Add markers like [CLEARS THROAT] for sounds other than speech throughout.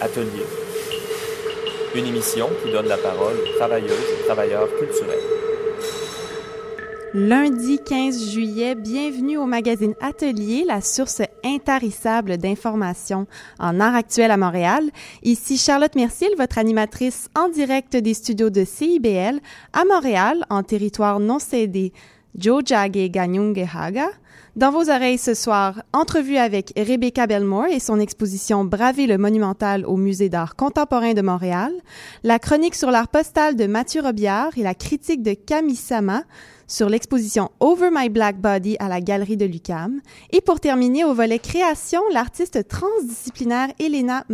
Atelier. Une émission qui donne la parole aux travailleuses et travailleurs culturels. Lundi 15 juillet, bienvenue au magazine Atelier, la source intarissable d'informations en art actuel à Montréal. Ici Charlotte Mercier, votre animatrice en direct des studios de CIBL à Montréal, en territoire non cédé Jojage Ganyungehaga. Dans vos oreilles ce soir, entrevue avec Rebecca Belmore et son exposition Braver le monumental au Musée d'art contemporain de Montréal, la chronique sur l'art postal de Mathieu Robillard et la critique de Camille Sama sur l'exposition Over My Black Body à la Galerie de l'UCAM. Et pour terminer, au volet création, l'artiste transdisciplinaire Elena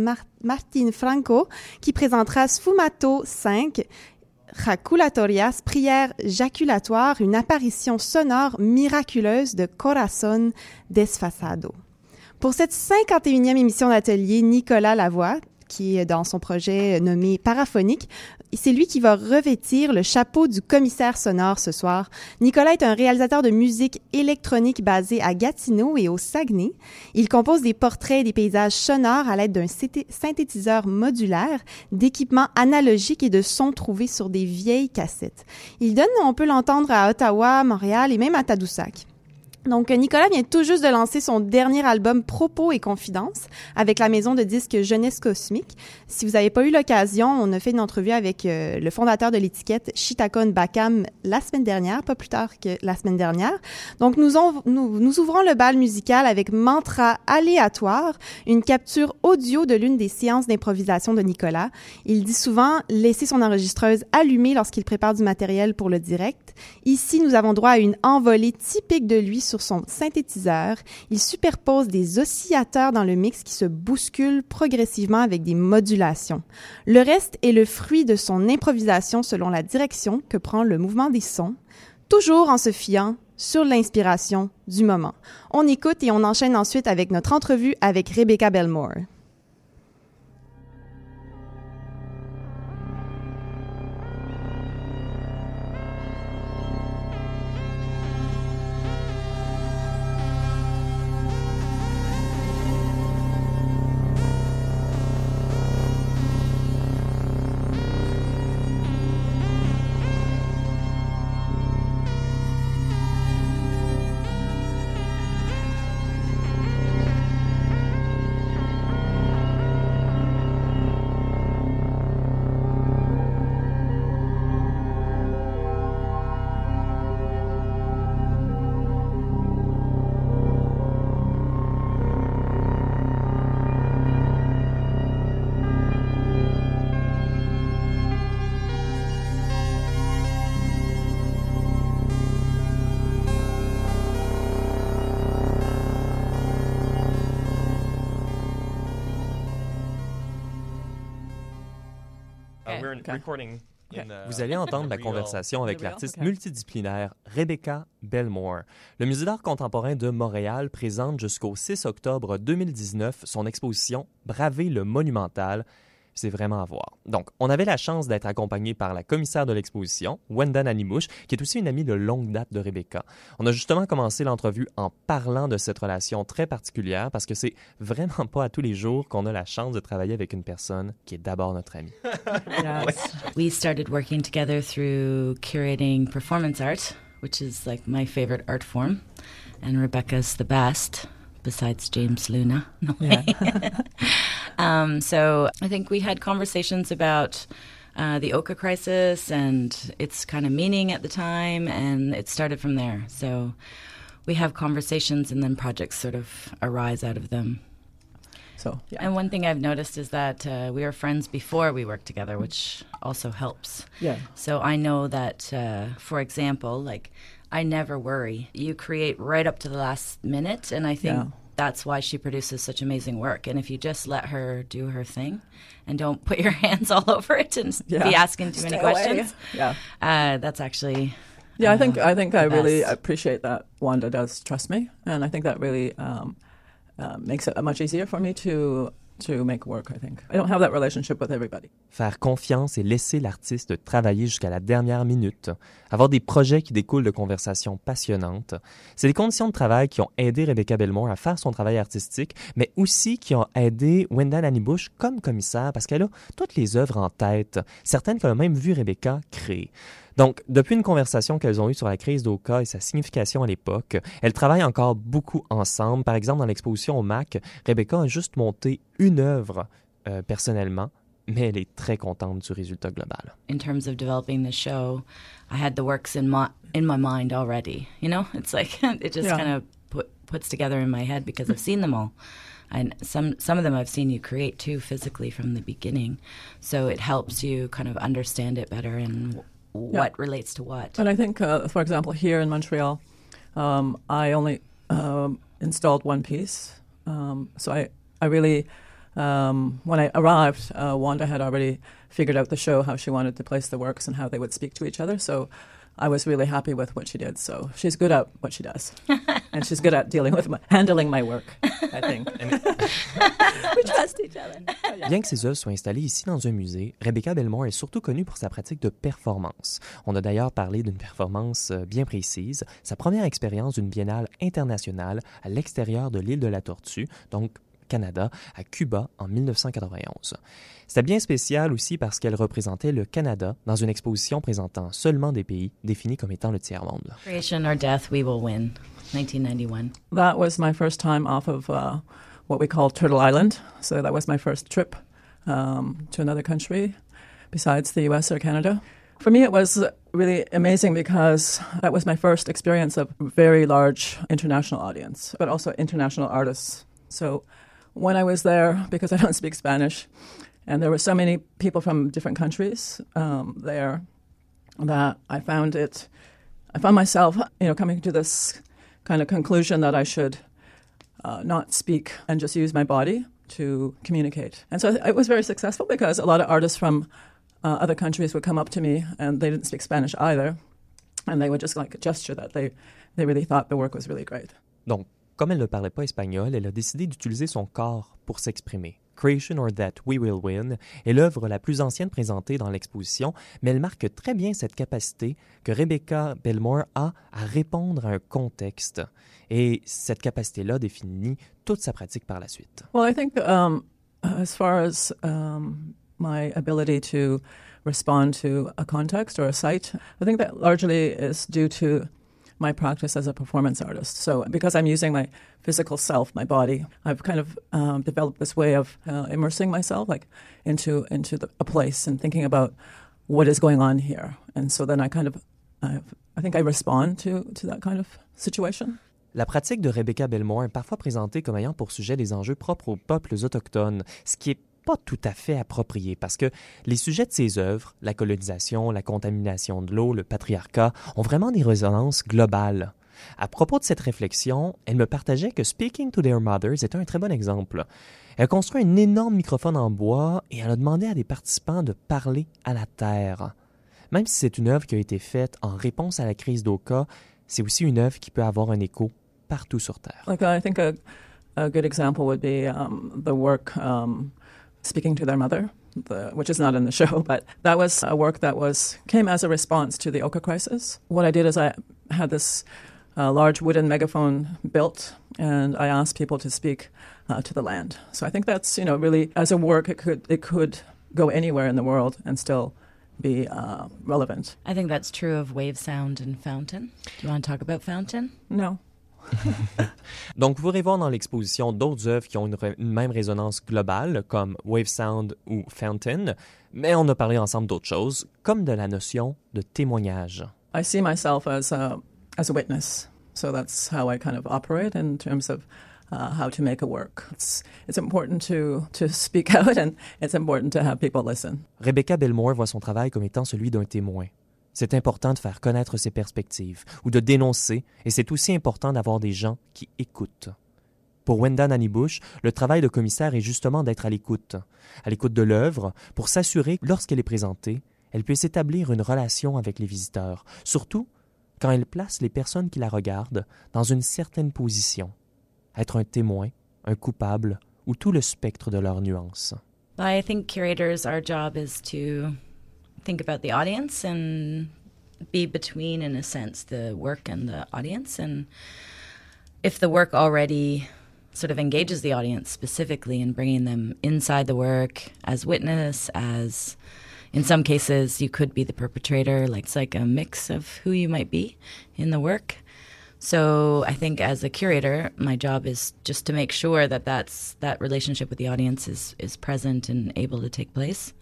Martin Franco qui présentera Sfumato 5, Jaculatorias, prière jaculatoire, une apparition sonore miraculeuse de Corazon Desfasado. Pour cette 51e émission d'atelier, Nicolas Lavoie, qui est dans son projet nommé Paraphonique. C'est lui qui va revêtir le chapeau du commissaire sonore ce soir. Nicolas est un réalisateur de musique électronique basé à Gatineau et au Saguenay. Il compose des portraits et des paysages sonores à l'aide d'un synthétiseur modulaire, d'équipements analogiques et de sons trouvés sur des vieilles cassettes. Il donne, on peut l'entendre à Ottawa, Montréal et même à Tadoussac. Donc, Nicolas vient tout juste de lancer son dernier album Propos et Confidences avec la maison de disques Jeunesse Cosmique. Si vous n'avez pas eu l'occasion, on a fait une entrevue avec euh, le fondateur de l'étiquette, Shitakon Bakam, la semaine dernière, pas plus tard que la semaine dernière. Donc, nous, ouvrons le bal musical avec Mantra aléatoire, une capture audio de l'une des séances d'improvisation de Nicolas. Il dit souvent laisser son enregistreuse allumée lorsqu'il prépare du matériel pour le direct. Ici, nous avons droit à une envolée typique de lui son synthétiseur. Il superpose des oscillateurs dans le mix qui se bousculent progressivement avec des modulations. Le reste est le fruit de son improvisation selon la direction que prend le mouvement des sons, toujours en se fiant sur l'inspiration du moment. On écoute et on enchaîne ensuite avec notre entrevue avec Rebecca Belmore. Vous allez entendre la conversation avec l'artiste multidisciplinaire Rebecca Belmore. Le Musée d'art contemporain de Montréal présente jusqu'au 6 octobre 2019 son exposition Braver le monumental c'est vraiment à voir. Donc, on avait la chance d'être accompagné par la commissaire de l'exposition, Wenda Nanimouche, qui est aussi une amie de longue date de Rebecca. On a justement commencé l'entrevue en parlant de cette relation très particulière parce que c'est vraiment pas à tous les jours qu'on a la chance de travailler avec une personne qui est d'abord notre amie. [LAUGHS] We started working together through curating performance art, which is like my favorite art form, and Rebecca's the best. Besides James Luna. [LAUGHS] Yeah. [LAUGHS] um, so I think we had conversations about uh, the Oka crisis and its kind of meaning at the time, and it started from there. So we have conversations, and then projects sort of arise out of them. So, yeah. And one thing I've noticed is that uh, we were friends before we worked together, which also helps. Yeah. So I know that, uh, for example, like I never worry. You create right up to the last minute, and I think yeah. that's why she produces such amazing work. And if you just let her do her thing and don't put your [LAUGHS] hands all over it and yeah. be asking too Stay many away. questions, yeah, uh, that's actually. Yeah, uh, I think I think I best. really appreciate that Wanda does trust me, and I think that really um, uh, makes it much easier for me to to make work, I think. I don't have that relationship with everybody. Faire confiance et laisser l'artiste travailler jusqu'à la dernière minute, avoir des projets qui découlent de conversations passionnantes, c'est les conditions de travail qui ont aidé Rebecca Belmore à faire son travail artistique, mais aussi qui ont aidé Wendell Bush comme commissaire parce qu'elle a toutes les œuvres en tête, certaines qu'elle a même vu Rebecca créer. Donc, depuis une conversation qu'elles ont eue sur la crise d'Oka et sa signification à l'époque, elles travaillent encore beaucoup ensemble. Par exemple, dans l'exposition au MAC, Rebecca a juste monté une œuvre euh, personnellement, mais elle est très contente du résultat global. In terms of developing the show, I had the works in my in my mind already. You know, it's like [LAUGHS] it just Yeah. kind of put, puts together in my head because I've seen them all. And some some of them I've seen you create too physically from the beginning. So it helps you kind of understand it better and what relates to what. And I think, uh, for example, here in Montreal, um, I only um, installed one piece. Um, so I, I really, um, when I arrived, uh, Wanda had already figured out the show, how she wanted to place the works and how they would speak to each other. So I was really happy with what she did. So she's good at what she does, [LAUGHS] and she's good at dealing with my, handling my work. I think. [LAUGHS] [LAUGHS] we trust each other. [LAUGHS] Bien que ses œuvres soient installées ici dans un musée, Rebecca Belmore est surtout connue pour sa pratique de performance. On a d'ailleurs parlé d'une performance euh, bien précise, sa première expérience d'une biennale internationale à l'extérieur de l'île de la Tortue, donc Canada, à Cuba en 1991. C'était bien spécial aussi parce qu'elle représentait le Canada dans une exposition présentant seulement des pays définis comme étant le tiers-monde. Creation or death, we will win. 1991. That was my first time off of uh, what we call Turtle Island. So that was my first trip um, to another country besides the US or Canada. For me, it was really amazing because that was my first experience of very large international audience, but also international artists. So when I was there, because I don't speak Spanish, and there were so many people from different countries um, there, that I found it, I found myself, you know, coming to this kind of conclusion that I should uh, not speak and just use my body to communicate. And so it was very successful because a lot of artists from uh, other countries would come up to me and they didn't speak Spanish either. And they would just like gesture that they, they really thought the work was really great. Comme elle ne parlait pas espagnol, elle a décidé d'utiliser son corps pour s'exprimer. Creation or That We Will Win est l'œuvre la plus ancienne présentée dans l'exposition, mais elle marque très bien cette capacité que Rebecca Belmore a à répondre à un contexte. Et cette capacité-là définit toute sa pratique par la suite. Well, I think um, as far as um, my ability to respond to a context or a site, I think that largely is due to my practice as a performance artist. So, because I'm using my physical self, my body, I've kind of um, developed this way of uh, immersing myself, like into into the, a place and thinking about what is going on here. And so then I kind of, I, I think I respond to to that kind of situation. La pratique de Rebecca Belmore est parfois présentée comme ayant pour sujet des enjeux propres aux peuples autochtones, ce qui est pas tout à fait approprié parce que les sujets de ses œuvres, la colonisation, la contamination de l'eau, le patriarcat, ont vraiment des résonances globales. À propos de cette réflexion, elle me partageait que Speaking to Their Mothers est un très bon exemple. Elle a construit un énorme microphone en bois et elle a demandé à des participants de parler à la terre. Même si c'est une œuvre qui a été faite en réponse à la crise d'Oka, c'est aussi une œuvre qui peut avoir un écho partout sur Terre. Speaking to their mother, the, which is not in the [LAUGHS] show, but that was a work that was came as a response to the Oka crisis. What I did is I had this uh, large wooden megaphone built, and I asked people to speak uh, to the land. So I think that's you know really as a work it could it could go anywhere in the world and still be uh, relevant. I think that's true of Wave Sound and Fountain. Do you want to talk about Fountain? No. [LAUGHS] Donc, vous pourrez voir dans l'exposition d'autres œuvres qui ont une, même résonance globale, comme Wave Sound ou Fountain, mais on a parlé ensemble d'autres choses, comme de la notion de témoignage. I see myself as a, as a witness. So that's how I kind of operate in terms of uh, how to make a work. It's, it's important to, to speak [LAUGHS] out and it's important to have people listen. Rebecca Belmore voit son travail comme étant celui d'un témoin. C'est important de faire connaître ses perspectives ou de dénoncer, et c'est aussi important d'avoir des gens qui écoutent. Pour Wenda Nanny Bush, le travail de commissaire est justement d'être à l'écoute, à l'écoute de l'œuvre, pour s'assurer que lorsqu'elle est présentée, elle puisse établir une relation avec les visiteurs, surtout quand elle place les personnes qui la regardent dans une certaine position. Être un témoin, un coupable ou tout le spectre de leurs nuances? I think curators, our job is to think about the audience and be between, in a sense, the work and the audience. And if the work already sort of engages the audience specifically in bringing them inside the work as witness, as in some cases you could be the perpetrator, like it's like a mix of who you might be in the work. So I think as a curator, my job is just to make sure that that's that relationship with the audience is is present and able to take place.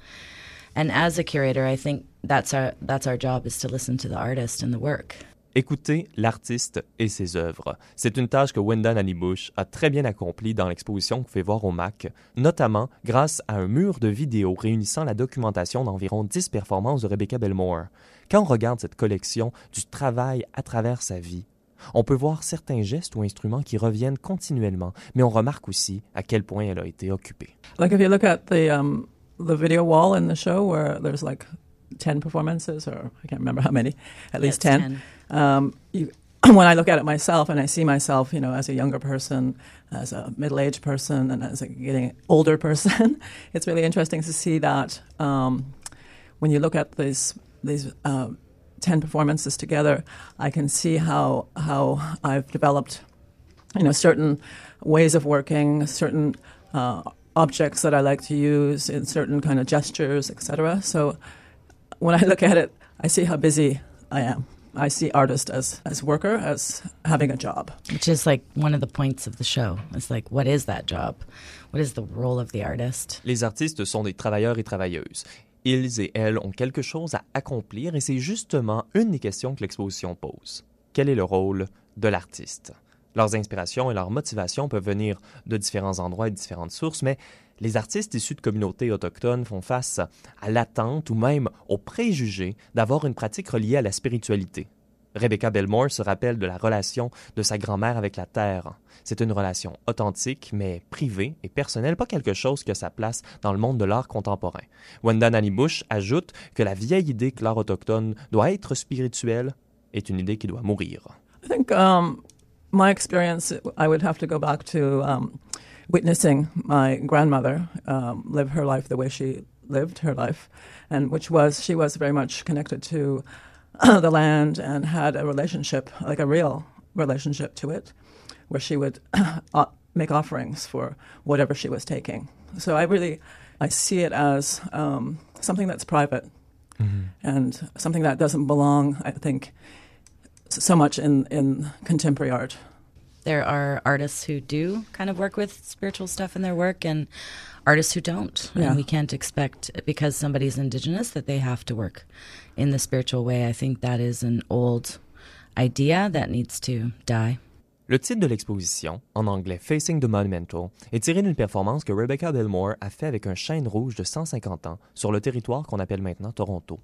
And as a curator, I think that's our that's our job is to listen to the artist and the work. Écouter l'artiste et ses œuvres. C'est une tâche que Wenda Nanibush a très bien accomplie dans l'exposition qu'on fait voir au MAC, notamment grâce à un mur de vidéos réunissant la documentation d'environ 10 performances de Rebecca Belmore. Quand on regarde cette collection du travail à travers sa vie, on peut voir certains gestes ou instruments qui reviennent continuellement, mais on remarque aussi à quel point elle a été occupée. Like if you look at the um, the video wall in the show where there's like 10 performances or I can't remember how many, at least 10. 10. Um, you, [CLEARS THROAT] when I look at it myself and I see myself, you know, as a younger person, as a middle-aged person, and as a getting older person, [LAUGHS] it's really interesting to see that um, when you look at these these uh, 10 performances together, I can see how, how I've developed, you know, certain ways of working, certain uh, objects that I like to use in certain kind of gestures, etc. So when I look at it, I see how busy I am. I see artist as as worker as having a job, which is like one of the points of the show. It's like, what is that job? What is the role of the artist? Les artistes sont des travailleurs et travailleuses. Ils et elles ont quelque chose à accomplir et c'est justement une des questions que l'exposition pose. Quel est le rôle de l'artiste? Leurs inspirations et leurs motivations peuvent venir de différents endroits et différentes sources, mais les artistes issus de communautés autochtones font face à l'attente ou même au préjugé d'avoir une pratique reliée à la spiritualité. Rebecca Belmore se rappelle de la relation de sa grand-mère avec la terre. C'est une relation authentique, mais privée et personnelle, pas quelque chose qui a sa place dans le monde de l'art contemporain. Wenda Bush ajoute que la vieille idée que l'art autochtone doit être spirituel est une idée qui doit mourir. Um, my experience, I would have to go back to um, witnessing my grandmother um, live her life the way she lived her life, and which was she was very much connected to [CLEARS THROAT] the land and had a relationship, like a real relationship to it, where she would [CLEARS THROAT] uh, make offerings for whatever she was taking. So I really, I see it as um, something that's private mm-hmm. and something that doesn't belong, I think, so much in, in contemporary art. There are artists who do kind of work with spiritual stuff in their work and artists who don't. Yeah. And we can't expect, because somebody's indigenous, that they have to work in the spiritual way. I think that is an old idea that needs to die. Le titre de l'exposition, en anglais Facing the Monumental, est tiré d'une performance que Rebecca Belmore a fait avec un chêne rouge de 150 ans sur le territoire qu'on appelle maintenant Toronto.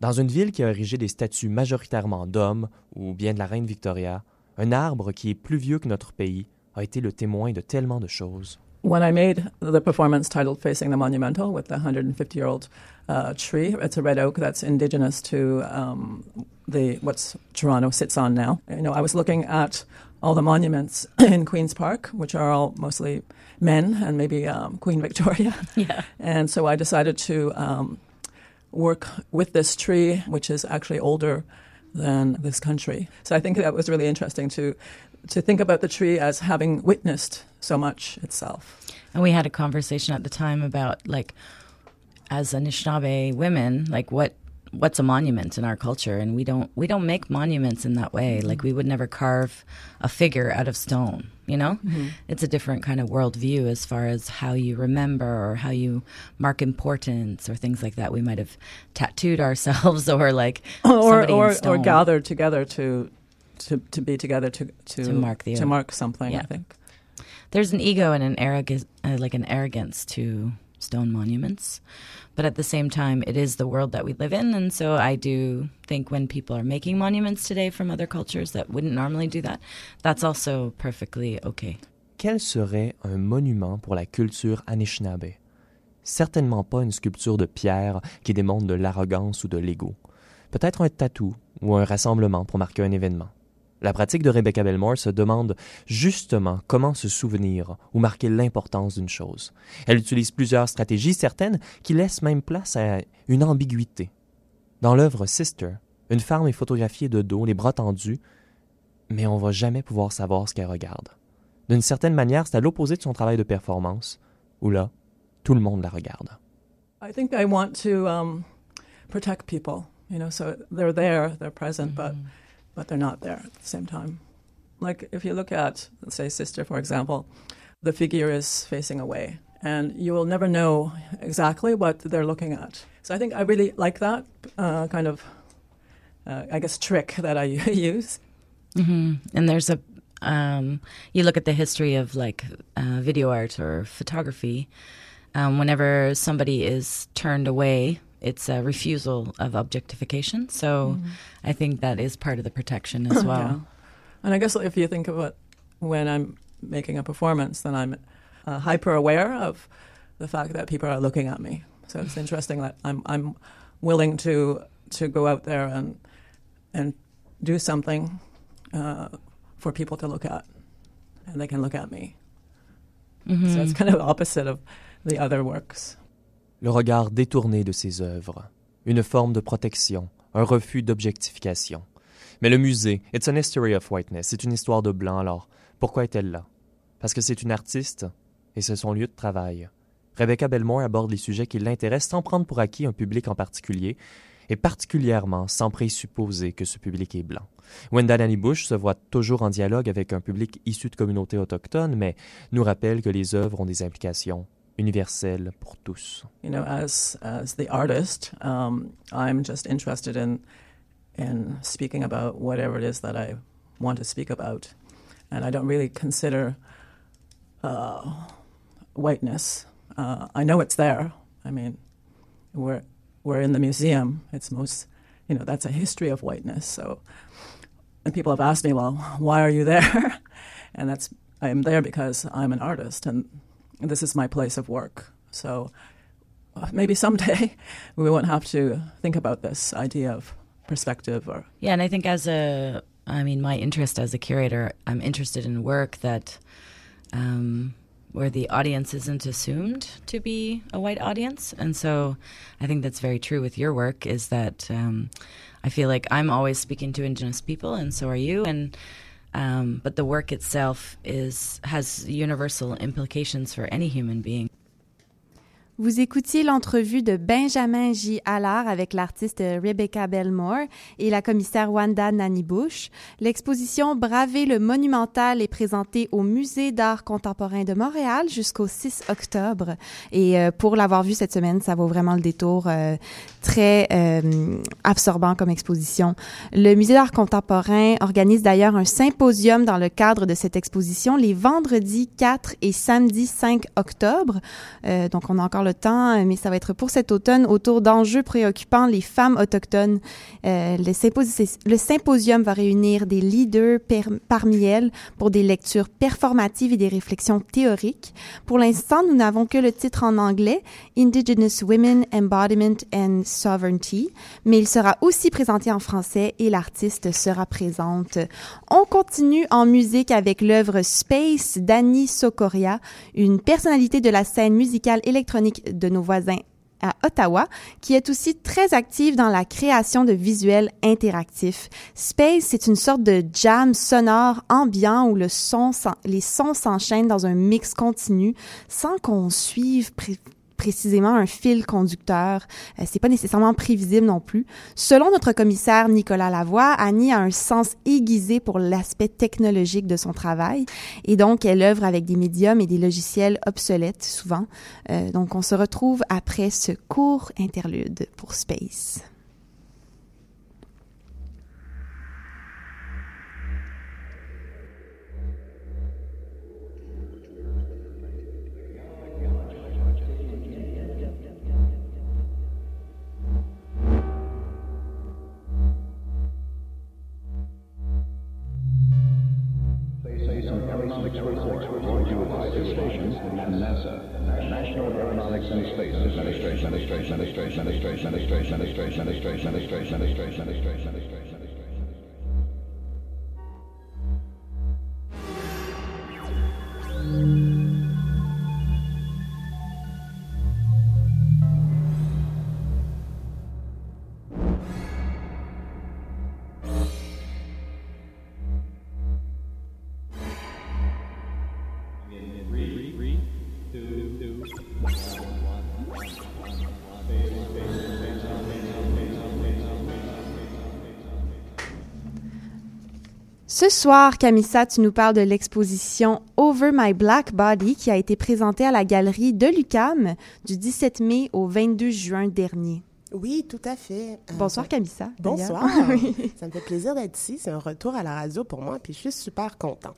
Dans une ville qui a érigé des statues majoritairement d'hommes ou bien de la reine Victoria, un arbre qui est plus vieux que notre pays a été le témoin de tellement de choses. When I made the performance titled Facing the Monumental with the 150 year old uh, tree, it's a red oak that's indigenous to um, the what's Toronto sits on now. You know, I was looking at all the monuments [COUGHS] in Queen's Park, which are all mostly men and maybe um, Queen Victoria. [LAUGHS] Yeah. And so I decided to um, work with this tree, which is actually older than this country. So I think that was really interesting to to think about the tree as having witnessed so much itself. And we had a conversation at the time about like as Anishinaabe women, like what what's a monument in our culture and we don't we don't make monuments in that way. Like we would never carve a figure out of stone you know? Mm-hmm. it's a different kind of worldview as far as how you remember or how you mark importance or things like that. We might have tattooed ourselves [LAUGHS] or like [CLEARS THROAT] or or, or gathered together to to to be together to to, to mark the to mark something yeah. i think. There's an ego and an arrogance uh, like an arrogance to stone monuments but at the same time, it is the world that we live in. And so I do think when people are making monuments today from other cultures that wouldn't normally do that, that's also perfectly okay. Quel serait un monument pour la culture Anishinaabe? Certainement pas une sculpture de pierre qui démontre de l'arrogance ou de l'ego. Peut-être un tatou ou un rassemblement pour marquer un événement. La pratique de Rebecca Belmore se demande justement comment se souvenir ou marquer l'importance d'une chose. Elle utilise plusieurs stratégies, certaines qui laissent même place à une ambiguïté. Dans l'œuvre Sister, une femme est photographiée de dos, les bras tendus, mais on va jamais pouvoir savoir ce qu'elle regarde. D'une certaine manière, c'est à l'opposé de son travail de performance, où là, tout le monde la regarde. I think I want to um, protect people, you know, so they're there, they're present, but but they're not there at the same time. Like if you look at, say, Sister, for example, the figure is facing away, and you will never know exactly what they're looking at. So I think I really like that uh, kind of, uh, I guess, trick that I [LAUGHS] use. Mm-hmm. And there's a, um, you look at the history of like uh, video art or photography. Um, whenever somebody is turned away it's a refusal of objectification. So mm-hmm. I think that is part of the protection as well. Yeah. And I guess if you think of it when I'm making a performance, then I'm uh, hyper aware of the fact that people are looking at me. So it's [LAUGHS] interesting that I'm I'm willing to to go out there and and do something uh, for people to look at, and they can look at me. Mm-hmm. So it's kind of opposite of the other works. Le regard détourné de ses œuvres, une forme de protection, un refus d'objectification. Mais le musée, It's an History of Whiteness, c'est une histoire de blanc, alors pourquoi est-elle là? Parce que c'est une artiste et c'est son lieu de travail. Rebecca Belmore aborde les sujets qui l'intéressent sans prendre pour acquis un public en particulier, et particulièrement sans présupposer que ce public est blanc. Wenda Nanny Bush se voit toujours en dialogue avec un public issu de communautés autochtones, mais nous rappelle que les œuvres ont des implications universel pour tous. You know, as as the artist, um, I'm just interested in in speaking about whatever it is that I want to speak about, and I don't really consider uh, whiteness. Uh, I know it's there. I mean, we're we're in the museum. It's most, you know, that's a history of whiteness. So, and people have asked me, well, why are you there? [LAUGHS] and that's I'm there because I'm an artist, and this is my place of work. So uh, maybe someday [LAUGHS] we won't have to think about this idea of perspective or yeah and i think as a i mean my interest as a curator i'm interested in work that um, where the audience isn't assumed to be a white audience and so i think that's very true with your work is that um, i feel like i'm always speaking to indigenous people and so are you and um, but the work itself is has universal implications for any human being. Vous écoutiez l'entrevue de Benjamin J. Allard avec l'artiste Rebecca Belmore et la commissaire Wanda Nani-Bush. L'exposition Braver le monumental est présentée au Musée d'art contemporain de Montréal jusqu'au 6 octobre. Et euh, pour l'avoir vue cette semaine, ça vaut vraiment le détour. Euh, très euh, absorbant comme exposition. Le Musée d'art contemporain organise d'ailleurs un symposium dans le cadre de cette exposition les vendredis 4 et samedi 5 octobre. donc on a encore le temps, mais ça va être pour cet automne autour d'enjeux préoccupant les femmes autochtones. Euh, le, le, symposium va réunir des leaders parmi elles pour des lectures performatives et des réflexions théoriques. Pour l'instant, nous n'avons que le titre en anglais, Indigenous Women, Embodiment and Sovereignty, mais il sera aussi présenté en français et l'artiste sera présente. On continue en musique avec l'œuvre Space d'Annie Socoria, une personnalité de la scène musicale électronique de nos voisins à Ottawa, qui est aussi très active dans la création de visuels interactifs. Space, c'est une sorte de jam sonore ambiant où le son, les sons s'enchaînent dans un mix continu sans qu'on suive précisément un fil conducteur. Euh, c'est pas nécessairement prévisible non plus. Selon notre commissaire Nicolas Lavoie, Annie a un sens aiguisé pour l'aspect technologique de son travail et donc elle œuvre avec des médiums et des logiciels obsolètes souvent. Euh, donc on se retrouve après ce court interlude pour Space. Aeronautics Report, brought to you by and NASA, National Aeronautics and Space Administration, Administration, Administration, Administration, Administration, Administration, Administration, Administration, Administration, Administration, Administration. Thank you. Ce soir, Camissa, tu nous parles de l'exposition Over My Black Body qui a été présentée à la galerie de l'UCAM du 17 mai au 22 juin dernier. Oui, tout à fait. Euh, bonsoir Camissa. Bonsoir. [LAUGHS] Ça me fait plaisir d'être ici. C'est un retour à la radio pour moi, puis je suis super contente.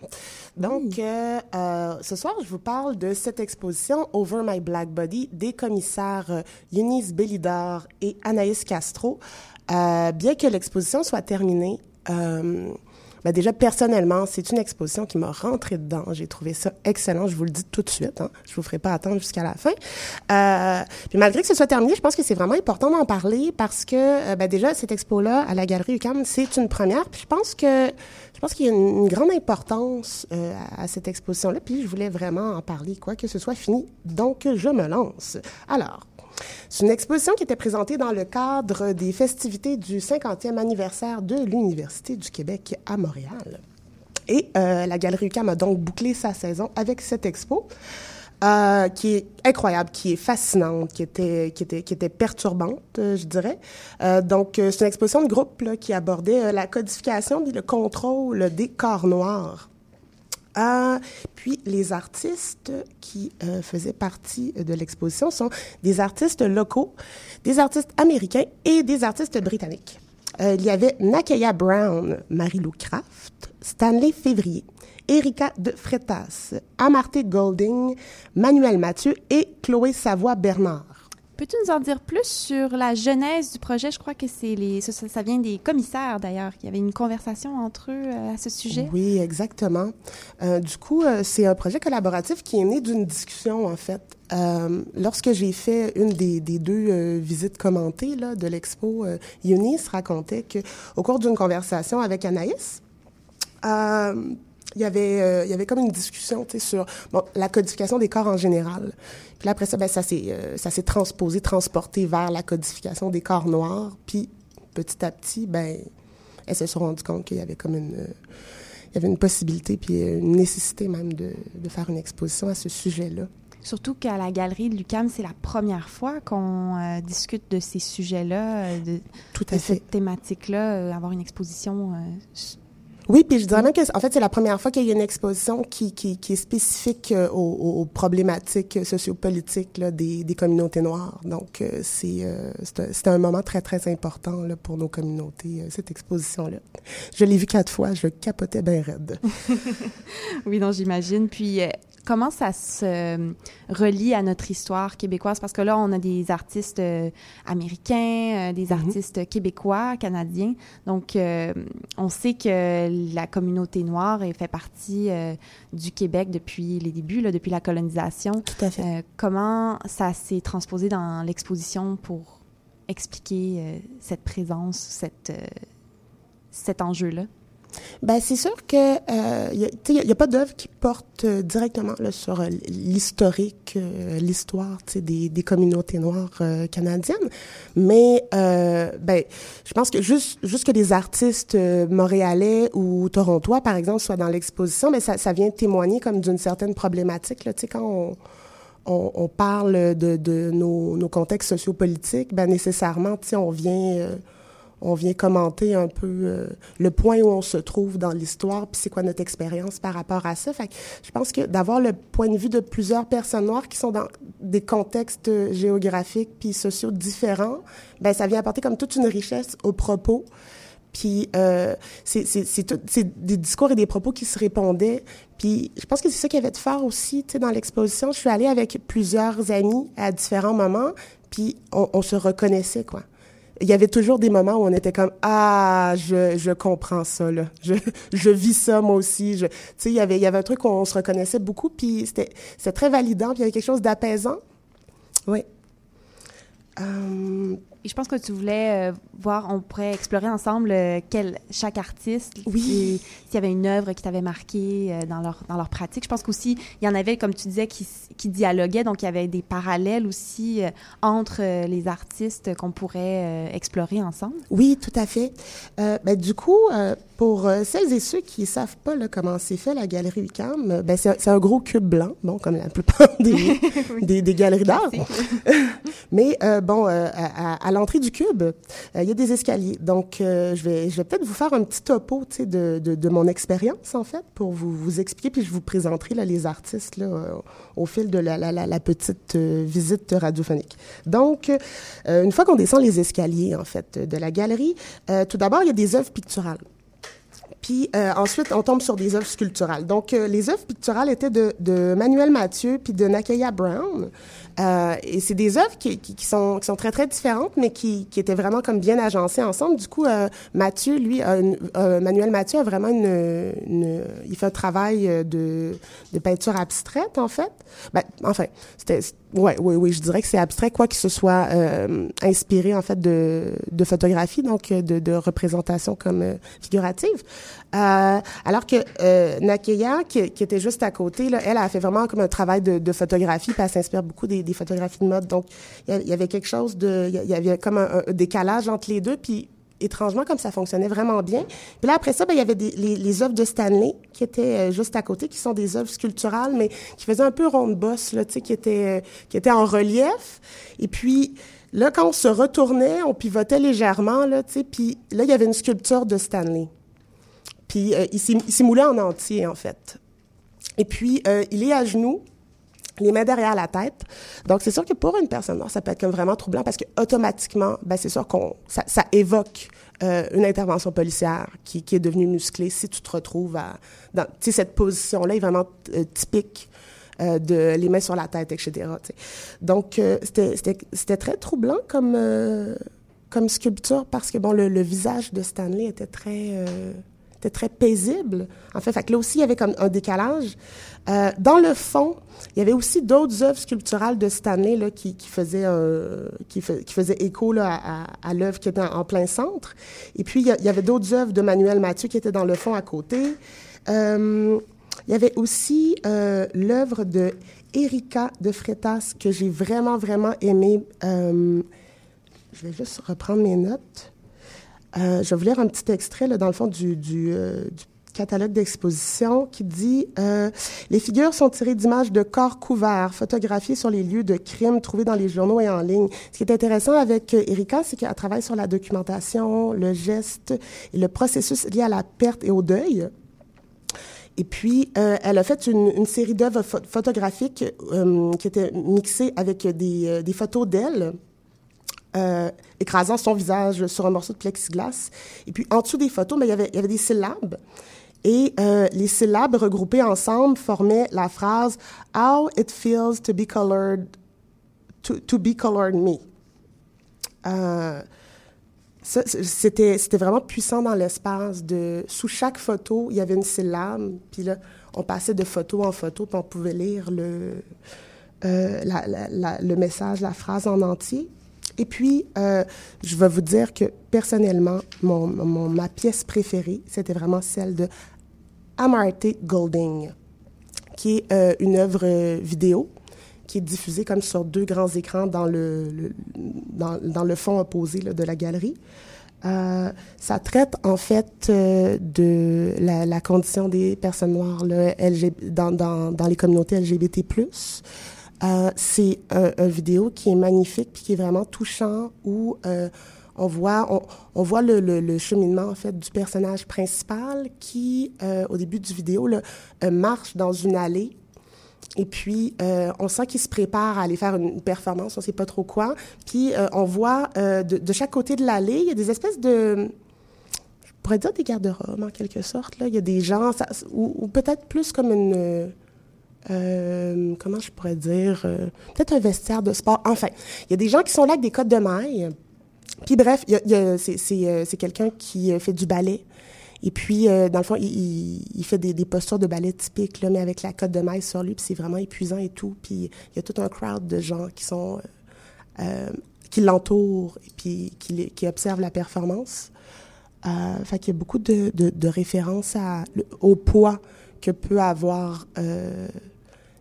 Donc, euh, euh, ce soir, je vous parle de cette exposition Over My Black Body des commissaires Eunice Bellidor et Anaïs Castro. bien que l'exposition soit terminée, ben déjà, personnellement, c'est une exposition qui m'a rentré dedans. J'ai trouvé ça excellent. Je vous le dis tout de suite. Hein. Je vous ferai pas attendre jusqu'à la fin. Euh, puis malgré que ce soit terminé, je pense que c'est vraiment important d'en parler parce que, euh, ben déjà, cette expo-là à la Galerie UQAM, c'est une première. Puis je pense que je pense qu'il y a une, grande importance euh, à, cette exposition-là. Puis je voulais vraiment en parler, quoi que ce soit fini. Donc, je me lance. Alors, c'est une exposition qui était présentée dans le cadre des festivités du 50e anniversaire de l'Université du Québec à Montréal. Et euh, la Galerie UQAM a donc bouclé sa saison avec cette expo. Euh, qui est incroyable, qui est fascinante, qui était, qui était, qui était perturbante, euh, je dirais. donc, c'est une exposition de groupe qui abordait la codification et le contrôle des corps noirs ah, puis les artistes qui euh, faisaient partie de l'exposition sont des artistes locaux, des artistes américains et des artistes britanniques. Euh, il y avait Nakaya Brown, Marie-Lou Craft, Stanley Février, Erika de Freitas, Amarté Golding, Manuel Mathieu et Chloé Savoie-Bernard. Peux-tu nous en dire plus sur la genèse du projet? Je crois que c'est les, ça, vient des commissaires d'ailleurs. Il y avait une conversation entre eux euh, à ce sujet. Oui, exactement. Euh, du coup, euh, c'est un projet collaboratif qui est né d'une discussion en fait. lorsque j'ai fait une des, deux visites commentées là, de l'expo, Eunice racontait qu'au cours d'une conversation avec Anaïs, il y avait il y avait comme une discussion sur bon, la codification des corps en général puis après ça, ben, ça s'est euh, ça s'est transposé, transporté vers la codification des corps noirs. Puis petit à petit, ben, elles se sont rendues compte qu'il y avait comme une euh, il y avait une possibilité puis une nécessité même de, de faire une exposition à ce sujet-là. Surtout qu'à la galerie de l'UCAM, c'est la première fois qu'on euh, discute de ces sujets-là, de, Tout à fait. cette thématique-là, avoir une exposition oui, puis je dirais même que en fait c'est la première fois qu'il y a une exposition qui, qui, qui est spécifique euh, aux, aux, problématiques sociopolitiques là, des, des communautés noires. Donc euh, c'est euh, c'est un, moment très très important là, pour nos communautés cette exposition là. Je l'ai vue quatre fois, je capotais bien raide. [LAUGHS] oui, non, j'imagine. Puis comment ça se euh, relie à notre histoire québécoise? Parce que là, on a des artistes euh, américains, euh, des mhm. artistes québécois, canadiens. Donc, on sait que la communauté noire fait partie du Québec depuis les débuts, là, depuis la colonisation. Tout à fait. comment ça s'est transposé dans l'exposition pour expliquer cette présence, cette, cet enjeu-là? Ben c'est sûr que il euh, n'y a, pas d'œuvre qui porte euh, directement là, sur euh, l'historique, l'histoire des, des communautés noires canadiennes, mais ben je pense que juste juste que les artistes montréalais ou torontois par exemple soient dans l'exposition, mais ça, ça vient témoigner comme d'une certaine problématique là, tu sais quand on on, parle de, de nos, nos contextes sociopolitiques, ben nécessairement, on vient on vient commenter un peu euh, le point où on se trouve dans l'histoire, puis c'est quoi notre expérience par rapport à ça. Fait je pense que d'avoir le point de vue de plusieurs personnes noires qui sont dans des contextes géographiques puis sociaux différents, ben ça vient apporter comme toute une richesse aux propos. Puis euh, c'est des discours et des propos qui se répondaient. Puis je pense que c'est ça qui avait de faire aussi, tu sais, dans l'exposition. Je suis allée avec plusieurs amis à différents moments, puis on, on se reconnaissait, quoi il y avait toujours des moments où on était comme ah je, je comprends ça là. Je, je vis ça moi aussi. Je tu sais il y avait il y avait un truc où on se reconnaissait beaucoup puis c'était c'était très validant puis il y avait quelque chose d'apaisant. Oui. Euh, je pense que tu voulais euh, voir, on pourrait explorer ensemble euh, quel, chaque artiste, oui. s'il y avait une œuvre qui t'avait marqué euh, dans, leur, dans leur pratique. Je pense qu'aussi, il y en avait, comme tu disais, qui, qui dialoguaient, donc il y avait des parallèles aussi entre les artistes qu'on pourrait explorer ensemble. Oui, tout à fait. Ben, du coup, pour celles et ceux qui ne savent pas là, comment c'est fait la galerie UQAM, ben, c'est un gros cube blanc, bon, comme la plupart [LAUGHS] des, [LAUGHS] des, des, galeries d'art. [LAUGHS] Mais bon, à, l'entrée du cube, il y a des escaliers. Donc, je vais, je vais peut-être vous faire un petit topo de, mon expérience, en fait, pour vous, expliquer, puis je vous présenterai les artistes là, au fil de la, petite visite radiophonique. Donc, une fois qu'on descend les escaliers, en fait, de la galerie, tout d'abord, il y a des œuvres picturales. Puis euh, ensuite, on tombe sur des œuvres sculpturales. Donc, euh, les œuvres picturales étaient de, de Manuel Mathieu puis de Nakaya Brown. Euh, et c'est des œuvres qui, qui, qui, sont, qui sont très, très différentes, mais qui, qui étaient vraiment comme bien agencées ensemble. Du coup, euh, Mathieu, lui, euh, Manuel Mathieu a vraiment une, une, Il fait un travail de, de peinture abstraite, en fait. Ben, enfin, c'était... Ouais, oui, oui, je dirais que c'est abstrait, quoi que ce soit inspiré, en fait, de, de photographie, donc de, de représentation comme figurative. Euh, alors que euh, Nakeya, qui, qui, était juste à côté, là, elle a fait vraiment comme un travail de, de photographie, puis elle s'inspire beaucoup des, des, photographies de mode. Donc, il y avait quelque chose de... Il y avait comme un, décalage entre les deux, puis étrangement, comme ça fonctionnait vraiment bien. Puis là, après ça, ben, il y avait des, les, les œuvres de Stanley qui étaient euh, juste à côté, qui sont des œuvres sculpturales, mais qui faisaient un peu ronde bosse, là, tu sais, qui étaient, euh, qui étaient en relief. Et puis, là, quand on se retournait, on pivotait légèrement, là, tu sais, puis là, il y avait une sculpture de Stanley. Puis euh, il s'est moulé en entier, en fait. Et puis, euh, il est à genoux, les mains derrière la tête. Donc, c'est sûr que pour une personne noire, ça peut être comme vraiment troublant parce que automatiquement, ben, c'est sûr qu'on ça, évoque euh, une intervention policière qui, est devenue musclée si tu te retrouves à, dans cette position-là est vraiment typique de les mains sur la tête, etc. Donc, c'était très troublant comme, sculpture parce que, bon, le, visage de Stanley était très c'était très paisible. En fait, là aussi, il y avait comme un décalage. Euh, dans le fond, il y avait aussi d'autres œuvres sculpturales de Stanley là, qui, qui, faisaient, euh, qui, qui faisaient écho là, à, à l'œuvre qui était en, plein centre. Et puis, il y, avait d'autres œuvres de Manuel Mathieu qui étaient dans le fond à côté. Euh, il y avait aussi euh, l'œuvre de Erika de Freitas que j'ai vraiment, vraiment aimé. Euh, je vais juste reprendre mes notes. Euh, je vais vous lire un petit extrait, là, dans le fond, du, du, euh, du catalogue d'exposition qui dit euh, Les figures sont tirées d'images de corps couverts, photographiées sur les lieux de crimes trouvés dans les journaux et en ligne. Ce qui est intéressant avec euh, Erika, c'est qu'elle travaille sur la documentation, le geste et le processus lié à la perte et au deuil. Et puis, euh, elle a fait une, une série d'œuvres pho photographiques euh, qui étaient mixées avec des, euh, des photos d'elle euh, écrasant son visage sur un morceau de plexiglas. Et puis, en dessous des photos, mais il, y avait, il y avait des syllabes. Et euh, les syllabes regroupées ensemble formaient la phrase « How it feels to be colored, to, be colored me euh, ». C'était vraiment puissant dans l'espace. de Sous chaque photo, il y avait une syllabe. Puis là, on passait de photo en photo, puis on pouvait lire le, le message, la phrase en entier. Et puis, euh, je vais vous dire que personnellement, ma pièce préférée, c'était vraiment celle de Amarte Golding, qui est euh, une œuvre vidéo qui est diffusée comme sur deux grands écrans dans le, dans, le fond opposé de la galerie. Euh, ça traite en fait euh, de la, condition des personnes noires dans les communautés LGBT+. Euh, c'est un, un, vidéo qui est magnifique puis qui est vraiment touchant où euh, on voit on, voit le, le, cheminement en fait du personnage principal qui euh, au début du vidéo là, euh, marche dans une allée. Et puis euh, on sent qu'il se prépare à aller faire une, performance on sait pas trop quoi. Puis on voit de, de, chaque côté de l'allée il y a des espèces de je pourrais dire des garde-robes en quelque sorte là. Il y a des gens ou peut-être plus comme une euh, comment je pourrais dire, euh, peut-être un vestiaire de sport. Enfin, il y a des gens qui sont là avec des codes de maille. Puis bref, c'est euh, quelqu'un qui fait du ballet. Et puis, dans le fond, il, il fait des, des, postures de ballet typiques, là, mais avec la cote de maille sur lui, puis c'est vraiment épuisant et tout. Puis il y a tout un crowd de gens qui sont qui l'entourent et puis qui, qui observent la performance. Fait qu'il y a beaucoup de, de, références au poids que peut avoir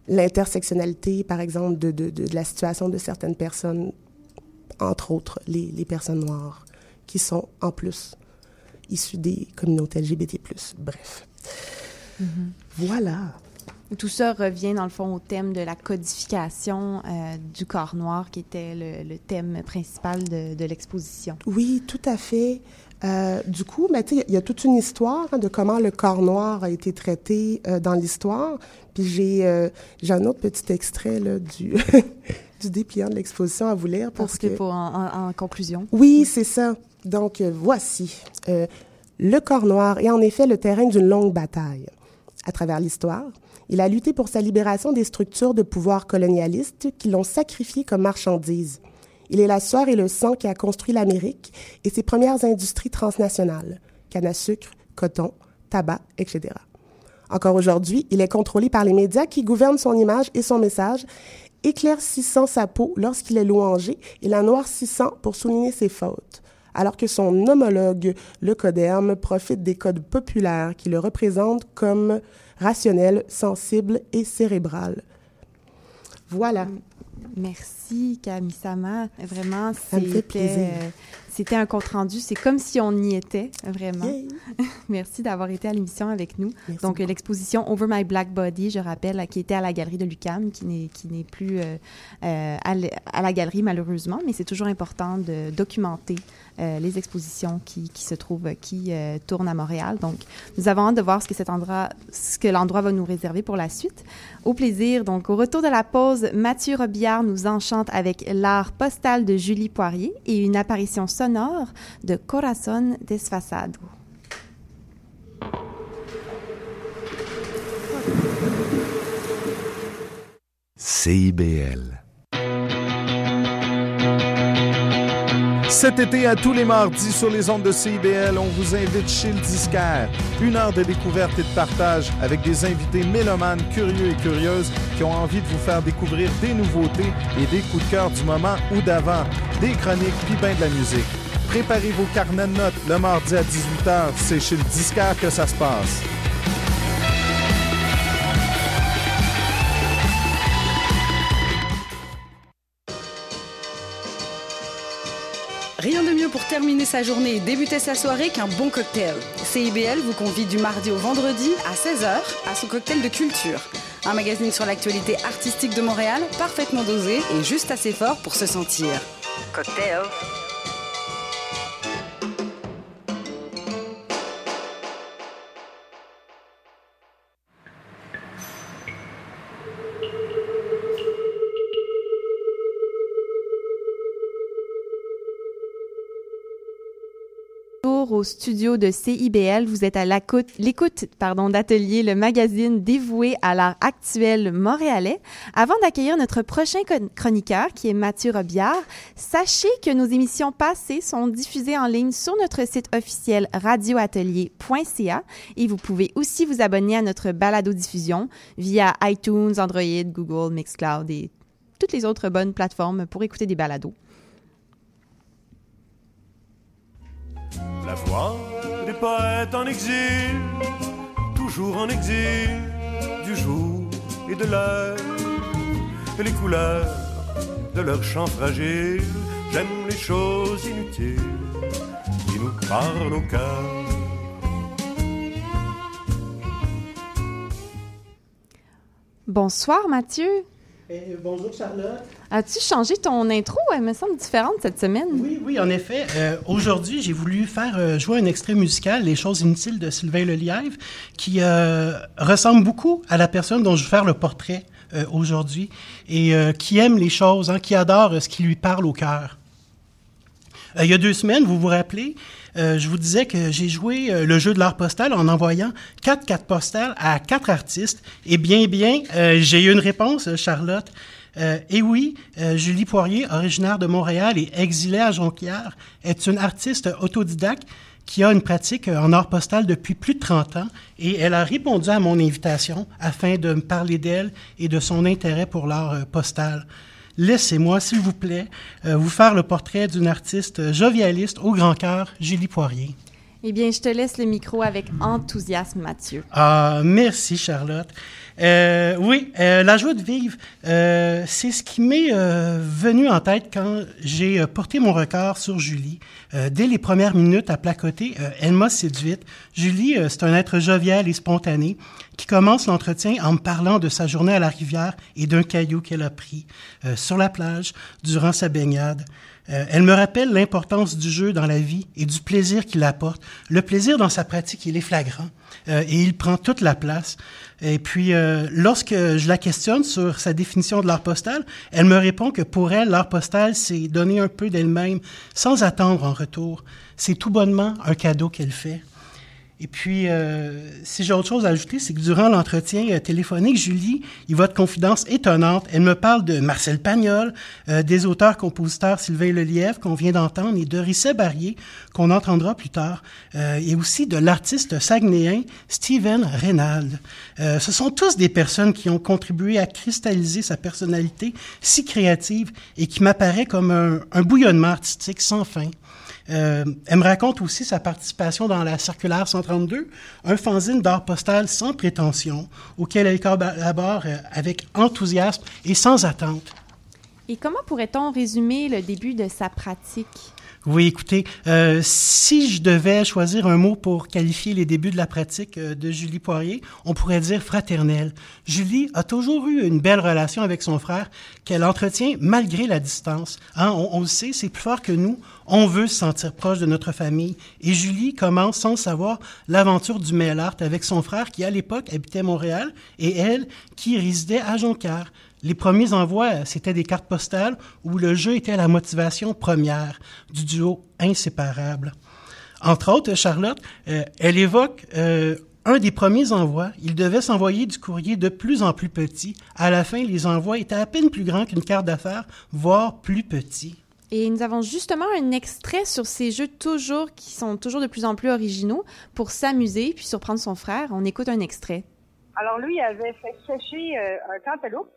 l'intersectionnalité, par exemple, de, de, de, la situation de certaines personnes, entre autres les, les personnes noires, qui sont en plus issues des communautés LGBT+. Bref. Mm -hmm. Voilà. Tout ça revient, dans le fond, au thème de la codification euh, du corps noir, qui était le, thème principal de, l'exposition. Oui, tout à fait. Euh, du coup, mais il y a toute une histoire hein, de comment le corps noir a été traité euh, dans l'histoire. Puis j'ai j'ai un autre petit extrait là, du [LAUGHS] du dépliant de l'exposition à vous lire parce, que, pour en, en, conclusion. Oui, c'est ça. Donc voici. le corps noir est en effet le terrain d'une longue bataille. À travers l'histoire, il a lutté pour sa libération des structures de pouvoir colonialistes qui l'ont sacrifié comme marchandise. Il est la soie et le sang qui a construit l'Amérique et ses premières industries transnationales, canne à sucre, coton, tabac, etc. Encore aujourd'hui, il est contrôlé par les médias qui gouvernent son image et son message, éclaircissant sa peau lorsqu'il est louangé et la noircissant pour souligner ses fautes, alors que son homologue, le coderme, profite des codes populaires qui le représentent comme rationnel, sensible et cérébral. Voilà. Merci, Kamisama. Vraiment, c'était, c'était un compte-rendu. C'est comme si on y était, vraiment. [LAUGHS] Merci d'avoir été à l'émission avec nous. Donc, l'exposition Over My Black Body, je rappelle, qui était à la galerie de Lucam, qui n'est, plus euh, euh, à, la galerie, malheureusement, mais c'est toujours important de documenter euh, les expositions qui, qui, se trouvent, qui tournent à Montréal. Donc, nous avons hâte de voir ce que cet endroit, ce que l'endroit va nous réserver pour la suite. Au plaisir. Donc, au retour de la pause, Mathieu Robillard nous enchante avec l'art postal de Julie Poirier et une apparition sonore de Corazon Desfasado. CIBL Cet été, à tous les mardis sur les ondes de CIBL, on vous invite chez le disquaire. Une heure de découverte et de partage avec des invités mélomanes, curieux et curieuses qui ont envie de vous faire découvrir des nouveautés et des coups de cœur du moment ou d'avant, des chroniques puis bien de la musique. Préparez vos carnets de notes le mardi à 18h, c'est chez le disquaire que ça se passe. Rien de mieux pour terminer sa journée et débuter sa soirée qu'un bon cocktail. CIBL vous convie du mardi au vendredi à 16h à son cocktail de culture. Un magazine sur l'actualité artistique de Montréal, parfaitement dosé et juste assez fort pour se sentir. Cocktail au studio de CIBL. Vous êtes à l'écoute d'Atelier, le magazine dévoué à l'art actuel montréalais. Avant d'accueillir notre prochain chroniqueur, qui est Mathieu Robillard, sachez que nos émissions passées sont diffusées en ligne sur notre site officiel radioatelier.ca et vous pouvez aussi vous abonner à notre balado-diffusion via iTunes, Android, Google, Mixcloud et toutes les autres bonnes plateformes pour écouter des balados. La voix des poètes en exil, toujours en exil, du jour et de l'heure, et les couleurs de leurs chants fragiles. J'aime les choses inutiles qui nous parlent au cœur. Bonsoir Mathieu. Eh, bonjour Charlotte. As-tu changé ton intro? Elle me semble différente cette semaine. Oui, oui, en effet. Euh, aujourd'hui, j'ai voulu faire euh, jouer un extrait musical, Les choses inutiles de Sylvain Lelièvre, qui euh, ressemble beaucoup à la personne dont je vais faire le portrait aujourd'hui et qui aime les choses, hein, qui adore ce qui lui parle au cœur. il y a deux semaines, vous vous rappelez, je vous disais que j'ai joué le jeu de l'art postal en envoyant quatre cartes postales à quatre artistes. Et bien, bien, j'ai eu une réponse, Charlotte. Euh, et oui, euh, Julie Poirier, originaire de Montréal et exilée à Jonquière, est une artiste autodidacte qui a une pratique en art postal depuis plus de 30 ans et elle a répondu à mon invitation afin de me parler d'elle et de son intérêt pour l'art euh, postal. Laissez-moi, s'il vous plaît, vous faire le portrait d'une artiste jovialiste au grand cœur, Julie Poirier. Eh bien, je te laisse le micro avec enthousiasme, Mathieu. Ah, merci, Charlotte. Euh, oui, euh, la joie de vivre, euh, c'est ce qui m'est venu en tête quand j'ai porté mon regard sur Julie. dès les premières minutes à placoter, elle m'a séduite. Julie, c'est un être jovial et spontané qui commence l'entretien en me parlant de sa journée à la rivière et d'un caillou qu'elle a pris sur la plage durant sa baignade. Elle me rappelle l'importance du jeu dans la vie et du plaisir qu'il apporte. Le plaisir dans sa pratique, il est flagrant et il prend toute la place. Et puis, euh, lorsque je la questionne sur sa définition de l'art postal, elle me répond que pour elle, l'art postal, c'est donner un peu d'elle-même sans attendre en retour. C'est tout bonnement un cadeau qu'elle fait. Et puis, euh, si j'ai autre chose à ajouter, c'est que durant l'entretien euh, téléphonique, Julie, il va de confidence étonnante. Elle me parle de Marcel Pagnol, euh, des auteurs-compositeurs Sylvain Lelièvre qu'on vient d'entendre et de Risset Barrier qu'on entendra plus tard, et aussi de l'artiste saguenéen Steven Reynald. ce sont tous des personnes qui ont contribué à cristalliser sa personnalité si créative et qui m'apparaît comme un, un bouillonnement artistique sans fin. Euh, elle me raconte aussi sa participation dans la Circulaire 132, un fanzine d'art postal sans prétention, auquel elle collabore euh, avec enthousiasme et sans attente. Et comment pourrait-on résumer le début de sa pratique? Oui, écoutez, euh, si je devais choisir un mot pour qualifier les débuts de la pratique euh, de Julie Poirier, on pourrait dire fraternelle. Julie a toujours eu une belle relation avec son frère qu'elle entretient malgré la distance. Hein, on, on, le sait, c'est plus fort que nous. On veut se sentir proche de notre famille. Et Julie commence sans savoir l'aventure du mail art avec son frère qui, à l'époque, habitait Montréal et elle qui résidait à Jonquière. Les premiers envois, c'était des cartes postales où le jeu était la motivation première du duo inséparable. Entre autres, Charlotte, euh, elle évoque euh, un des premiers envois. Il devait s'envoyer du courrier de plus en plus petit. À la fin, les envois étaient à peine plus grands qu'une carte d'affaires, voire plus petits. Et nous avons justement un extrait sur ces jeux toujours qui sont toujours de plus en plus originaux pour s'amuser puis surprendre son frère. On écoute un extrait. Alors lui avait fait sécher euh, un cantaloupe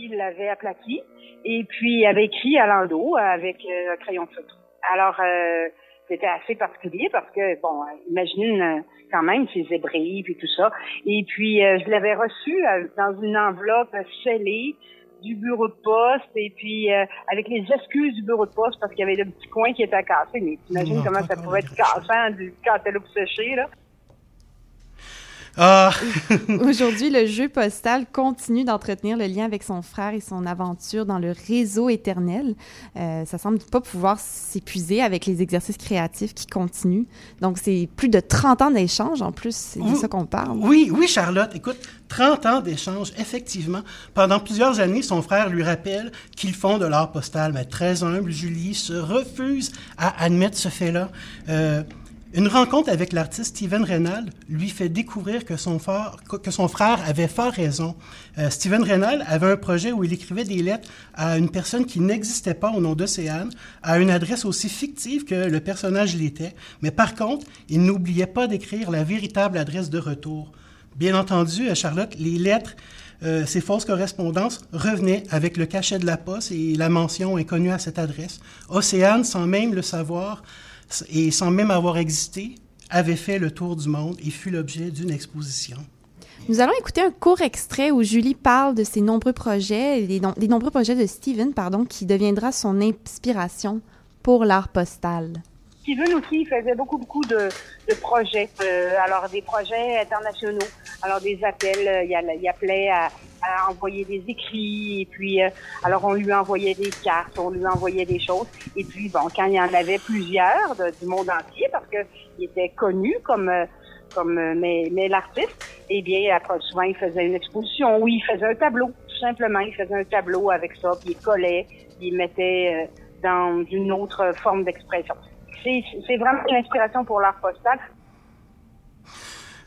il l'avait aplati et puis avait écrit à l'endos avec euh, un crayon de feutre. Alors, euh, c'était assez particulier parce que, bon, imagine quand même ses zébrilles puis tout ça. Et puis, je l'avais reçu dans une enveloppe scellée du bureau de poste et puis avec les excuses du bureau de poste parce qu'il y avait le petit coin qui était cassé. Mais imagine comment ça pouvait être cassant du cantaloupe séché, là. Ah. [LAUGHS] Aujourd'hui, le jeu postal continue d'entretenir le lien avec son frère et son aventure dans le réseau éternel. Euh, ça semble pas pouvoir s'épuiser avec les exercices créatifs qui continuent. Donc, c'est plus de 30 ans d'échanges en plus, c'est de ça qu'on parle. Oui, oui, Charlotte. Écoute, 30 ans d'échanges, effectivement. Pendant plusieurs années, son frère lui rappelle qu'ils font de l'art postal. Mais très humble, Julie se refuse à admettre ce fait-là. Euh, une rencontre avec l'artiste Steven Reynald lui fait découvrir que son, frère, avait fort raison. Euh, Steven avait un projet où il écrivait des lettres à une personne qui n'existait pas au nom d'Océane, à une adresse aussi fictive que le personnage l'était. Mais par contre, il n'oubliait pas d'écrire la véritable adresse de retour. Bien entendu, à Charlotte, les lettres, euh, ces fausses correspondances revenaient avec le cachet de la poste et la mention inconnue à cette adresse. Océane, sans même le savoir, et sans même avoir existé, avait fait le tour du monde et fut l'objet d'une exposition. Nous allons écouter un court extrait où Julie parle de ses nombreux projets, des, des nombreux projets de Steven, pardon, qui deviendra son inspiration pour l'art postal. Steven aussi faisait beaucoup, beaucoup de, de projets. Euh, alors, des projets internationaux. Alors, des appels, euh, il, il appelait à, à envoyer des écrits et puis euh, alors on lui envoyait des cartes, on lui envoyait des choses. Et puis bon quand il y en avait plusieurs du monde entier parce que il était connu comme euh, comme euh, mais, mais l'artiste eh bien après souvent il faisait une exposition. Ou il faisait un tableau tout simplement. Il faisait un tableau avec ça puis il collait il mettait dans une autre forme d'expression. C'est vraiment une inspiration pour l'art postal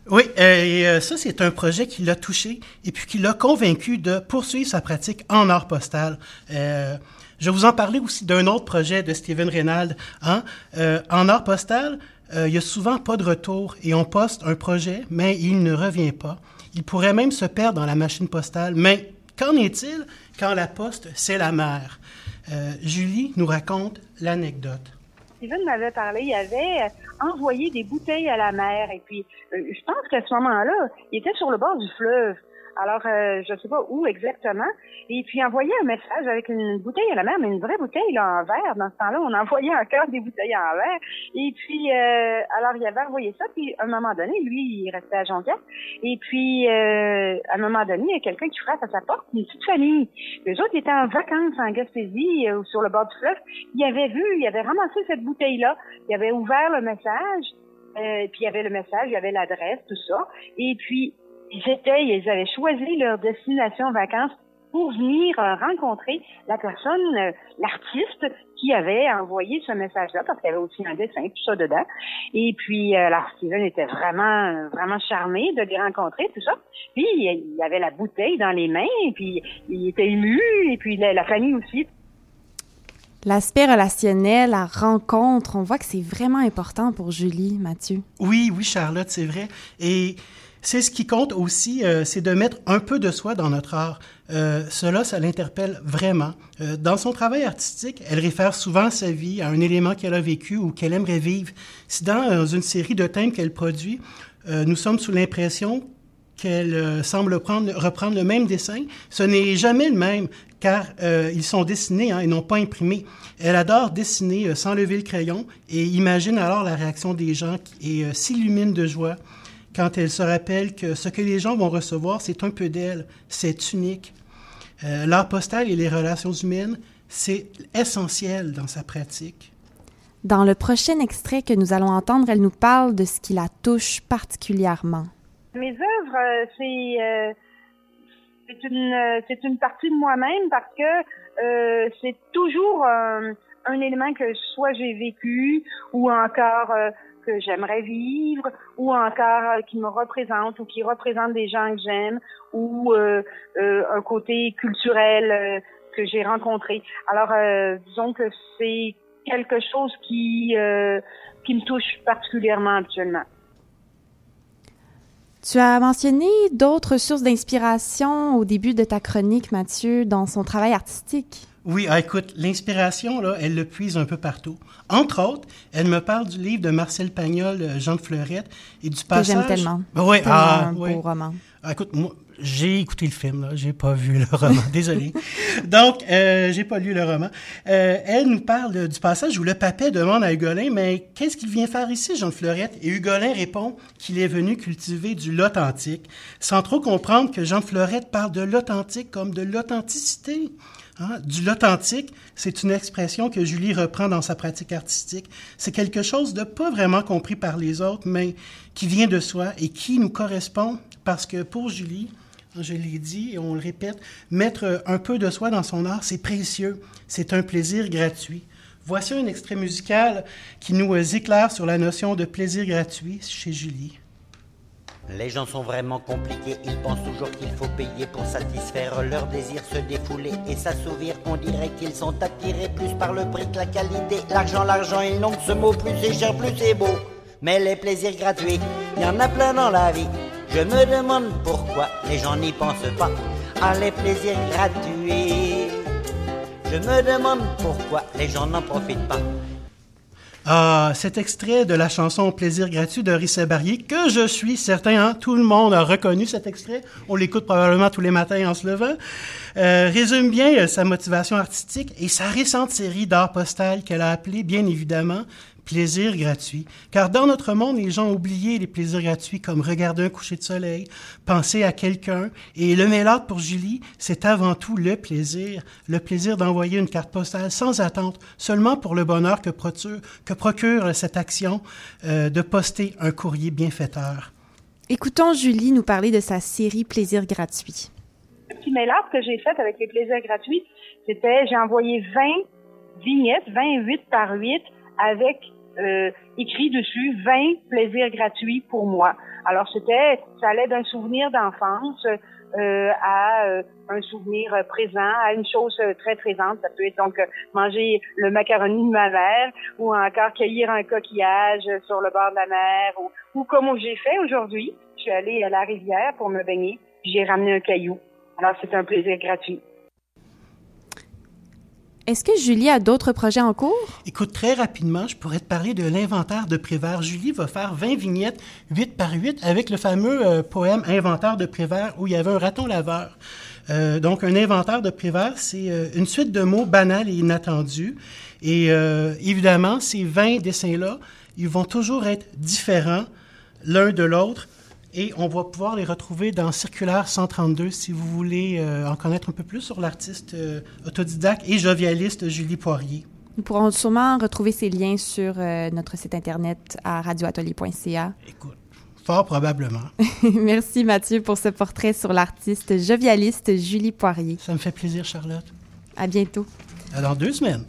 oui, euh, et euh, ça, c'est un projet qui l'a touché et puis qui l'a convaincu de poursuivre sa pratique en art postal. Euh, je vais vous en parler aussi d'un autre projet de Steven Reynald. Hein? en art postal, il y a souvent pas de retour et on poste un projet, mais il ne revient pas. Il pourrait même se perdre dans la machine postale. Mais qu'en est-il quand la poste, c'est la mère? Julie nous raconte l'anecdote. Steven m'avait parlé, il avait envoyé des bouteilles à la mer. Et puis, euh, je pense qu'à ce moment-là, il était sur le bord du fleuve. Alors euh, je sais pas où exactement, et puis envoyé un message avec une bouteille à la mer, mais une vraie bouteille là, en verre. Dans ce temps-là, on envoyait encore des bouteilles en verre. Et puis, euh, alors il avait envoyé ça, puis à un moment donné, lui, il restait à Jonquière. Et puis, euh, à un moment donné, il y a quelqu'un qui frappe à sa porte, une petite famille. Les autres étaient en vacances en Gaspésie ou sur le bord du fleuve. Il avait vu, il avait ramassé cette bouteille-là, il avait ouvert le message. Euh, puis il y avait le message, il y avait l'adresse, tout ça. Et puis ils étaient, ils avaient choisi leur destination en vacances pour venir euh, rencontrer la personne, euh, l'artiste qui avait envoyé ce message-là, parce qu'il y avait aussi un dessin, tout ça dedans. Et puis, euh, Steven était vraiment, vraiment charmé de les rencontrer, tout ça. Puis, il avait la bouteille dans les mains, et puis il était ému, et puis la famille aussi. L'aspect relationnel, la rencontre, on voit que c'est vraiment important pour Julie, Mathieu. Oui, oui, Charlotte, c'est vrai. Et c'est ce qui compte aussi, euh, c'est de mettre un peu de soi dans notre art. Euh, cela, ça l'interpelle vraiment. Euh, dans son travail artistique, elle réfère souvent sa vie, à un élément qu'elle a vécu ou qu'elle aimerait vivre. Si dans une série de thèmes qu'elle produit, nous sommes sous l'impression qu'elle semble prendre, reprendre le même dessin, ce n'est jamais le même car ils sont dessinés hein, et non pas imprimés. Elle adore dessiner sans lever le crayon et imagine alors la réaction des gens et s'illumine de joie quand elle se rappelle que ce que les gens vont recevoir, c'est un peu d'elle, c'est unique. L'art postal et les relations humaines, c'est essentiel dans sa pratique. Dans le prochain extrait que nous allons entendre, elle nous parle de ce qui la touche particulièrement. Mes œuvres, c'est c'est une euh, c'est une partie de moi-même parce que euh, c'est toujours un, élément que soit j'ai vécu ou encore euh, que j'aimerais vivre ou encore qui me représente ou qui représente des gens que j'aime ou un côté culturel que j'ai rencontré. Alors disons que c'est quelque chose qui qui me touche particulièrement actuellement. Tu as mentionné d'autres sources d'inspiration au début de ta chronique, Mathieu, dans son travail artistique. Oui, ah, écoute, l'inspiration, là, elle le puise un peu partout. Entre autres, elle me parle du livre de Marcel Pagnol, euh, Jean de Fleurette, et du passage... Que j'aime tellement. Oui, ah, un beau roman. Ah, écoute, moi, j'ai écouté le film, là. J'ai pas vu le roman. [LAUGHS] Désolé. Donc, euh, j'ai pas lu le roman. Euh, elle nous parle du passage où le papet demande à Hugolin, mais qu'est-ce qu'il vient faire ici, Jean de Fleurette? Et Hugolin répond qu'il est venu cultiver du l'authentique, sans trop comprendre que Jean de Fleurette parle de l'authentique comme de l'authenticité. Hein? Du l'authentique, c'est une expression que Julie reprend dans sa pratique artistique. C'est quelque chose de pas vraiment compris par les autres, mais qui vient de soi et qui nous correspond parce que pour Julie, je l'ai dit et on le répète, mettre un peu de soi dans son art, c'est précieux, c'est un plaisir gratuit. Voici un extrait musical qui nous éclaire sur la notion de plaisir gratuit chez Julie. Les gens sont vraiment compliqués, ils pensent toujours qu'il faut payer pour satisfaire leur désir, se défouler et s'assouvir. On dirait qu'ils sont attirés plus par le prix que la qualité. L'argent, l'argent, ils n'ont que ce mot, plus c'est cher, plus c'est beau. Mais les plaisirs gratuits, il y en a plein dans la vie. Je me demande pourquoi les gens n'y pensent pas à les plaisirs gratuits. Je me demande pourquoi les gens n'en profitent pas. Ah, cet extrait de la chanson Plaisir gratuit de Rissa Barrier, que je suis certain, hein, tout le monde a reconnu cet extrait, on l'écoute probablement tous les matins en se levant, euh, résume bien euh, sa motivation artistique et sa récente série d'art postal qu'elle a appelée, bien évidemment, plaisir gratuit. Car dans notre monde, les gens ont oublié les plaisirs gratuits comme regarder un coucher de soleil, penser à quelqu'un. Et le mélode pour Julie, c'est avant tout le plaisir. Le plaisir d'envoyer une carte postale sans attente, seulement pour le bonheur que procure, que procure cette action euh, de poster un courrier bienfaiteur. Écoutons Julie nous parler de sa série Plaisir gratuit. Le petit mail-out que j'ai fait avec les plaisirs gratuits, c'était j'ai envoyé 20 vignettes, 28 par 8, avec euh, écrit dessus 20 plaisirs gratuits pour moi. Alors c'était, ça allait d'un souvenir d'enfance euh, à euh, un souvenir présent, à une chose très présente. Ça peut être donc manger le macaroni de ma mère ou encore cueillir un coquillage sur le bord de la mer ou, ou comme j'ai fait aujourd'hui. Je suis allée à la rivière pour me baigner. J'ai ramené un caillou. Alors c'est un plaisir gratuit. Est-ce que Julie a d'autres projets en cours? Écoute, très rapidement, je pourrais te parler de l'inventaire de Prévert. Julie va faire 20 vignettes 8 par 8 avec le fameux euh, poème Inventaire de Prévert où il y avait un raton laveur. Euh, donc, un inventaire de Prévert, c'est euh, une suite de mots banals et inattendus. Et évidemment, ces 20 dessins-là, ils vont toujours être différents l'un de l'autre. Et on va pouvoir les retrouver dans Circulaire 132 si vous voulez euh, en connaître un peu plus sur l'artiste euh, autodidacte et jovialiste Julie Poirier. Nous pourrons sûrement retrouver ces liens sur euh, notre site internet à radioatelier.ca. Écoute, fort probablement. [LAUGHS] Merci Mathieu pour ce portrait sur l'artiste jovialiste Julie Poirier. Ça me fait plaisir, Charlotte. À bientôt. À dans deux semaines.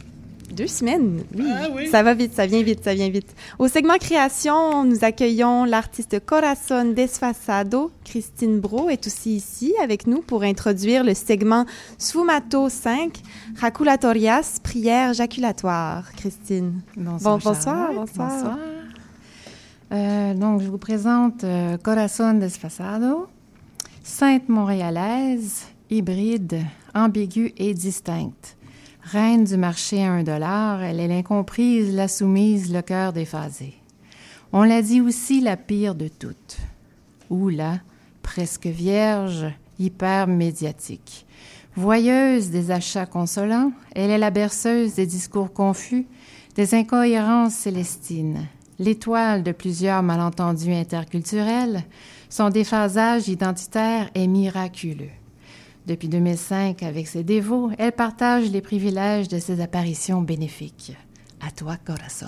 Deux semaines, ah oui. Ça va vite, ça vient vite, ça vient vite. Au segment création, nous accueillons l'artiste Corazon Desfasado. Christine Bro est aussi ici avec nous pour introduire le segment Sfumato 5, Raculatorias, prière jaculatoire. Christine. Bonsoir. Bon, bonsoir, bonsoir. Euh, donc, je vous présente euh, Corazon Desfasado, sainte montréalaise, hybride, ambiguë et distincte. Reine du marché à un dollar, elle est l'incomprise, la soumise, le cœur déphasé. On l'a dit aussi la pire de toutes. Ou là, presque vierge, hyper médiatique. Voyeuse des achats consolants, elle est la berceuse des discours confus, des incohérences célestines, l'étoile de plusieurs malentendus interculturels, son déphasage identitaire est miraculeux. Depuis 2005, avec ses dévots, elle partage les privilèges de ses apparitions bénéfiques. À toi, Corazon.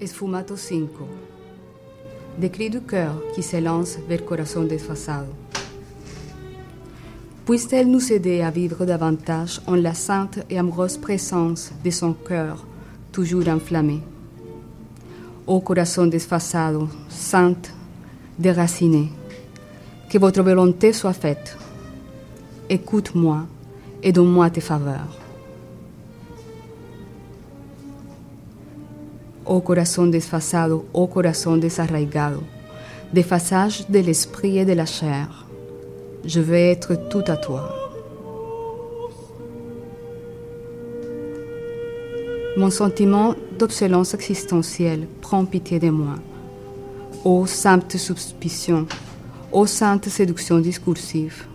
Esfumato 5 des cris du cœur qui s'élancent vers Corazon desfasado. Puisse-t-elle nous aider à vivre davantage en la sainte et amoureuse présence de son cœur, toujours enflammé. Ô corazon desfasado, sainte, déraciné, que votre volonté soit faite. Écoute-moi et donne-moi tes faveurs. Oh corazón desfasado, oh corazón desarraigado, desfasage de l'esprit et de la chair. Je vais être tout à toi. Mon sentiment d'obsolence existentielle prend pitié de moi. Ô sainte suspicion, ô sainte séduction discursive,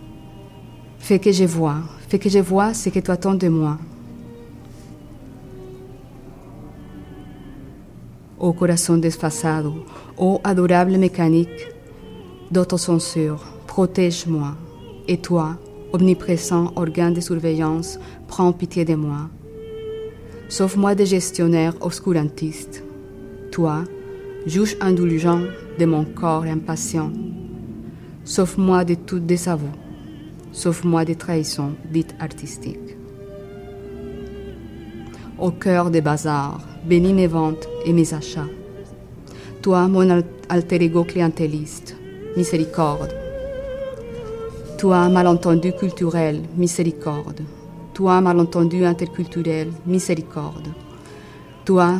fais que je vois, fais que je vois ce que tu attends de moi. Ô corazon desfasado, ô adorable mécanique d'autocensure, protège-moi. Et toi, omniprésent organe de surveillance, prends pitié de moi. Sauve-moi des gestionnaires obscurantistes. Toi, juge indulgent de mon corps impatient. Sauve-moi de tout désavou. Sauve-moi des trahisons dites artistiques. Au cœur des bazars, bénis mes ventes et mes achats. Toi, mon alter ego clientéliste, miséricorde. Toi, malentendu culturel, miséricorde. Toi, malentendu interculturel, miséricorde. Toi,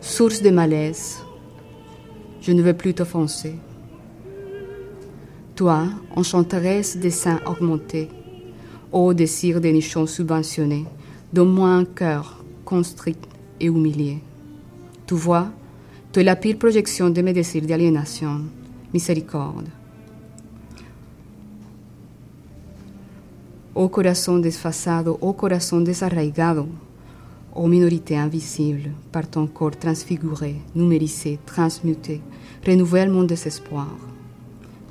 source de malaise, je ne veux plus t'offenser. Toi, enchanteresse des seins augmentés, ô désir des nichons subventionnés, donne-moi un cœur construit et humilié. Tu vois, tu es la pire projection de mes désirs d'aliénation. Miséricorde. Oh corazon desfasado, oh corazon desarraigado, oh minorité invisible, par ton corps transfiguré, numérisé, transmuté, renouvelle mon désespoir.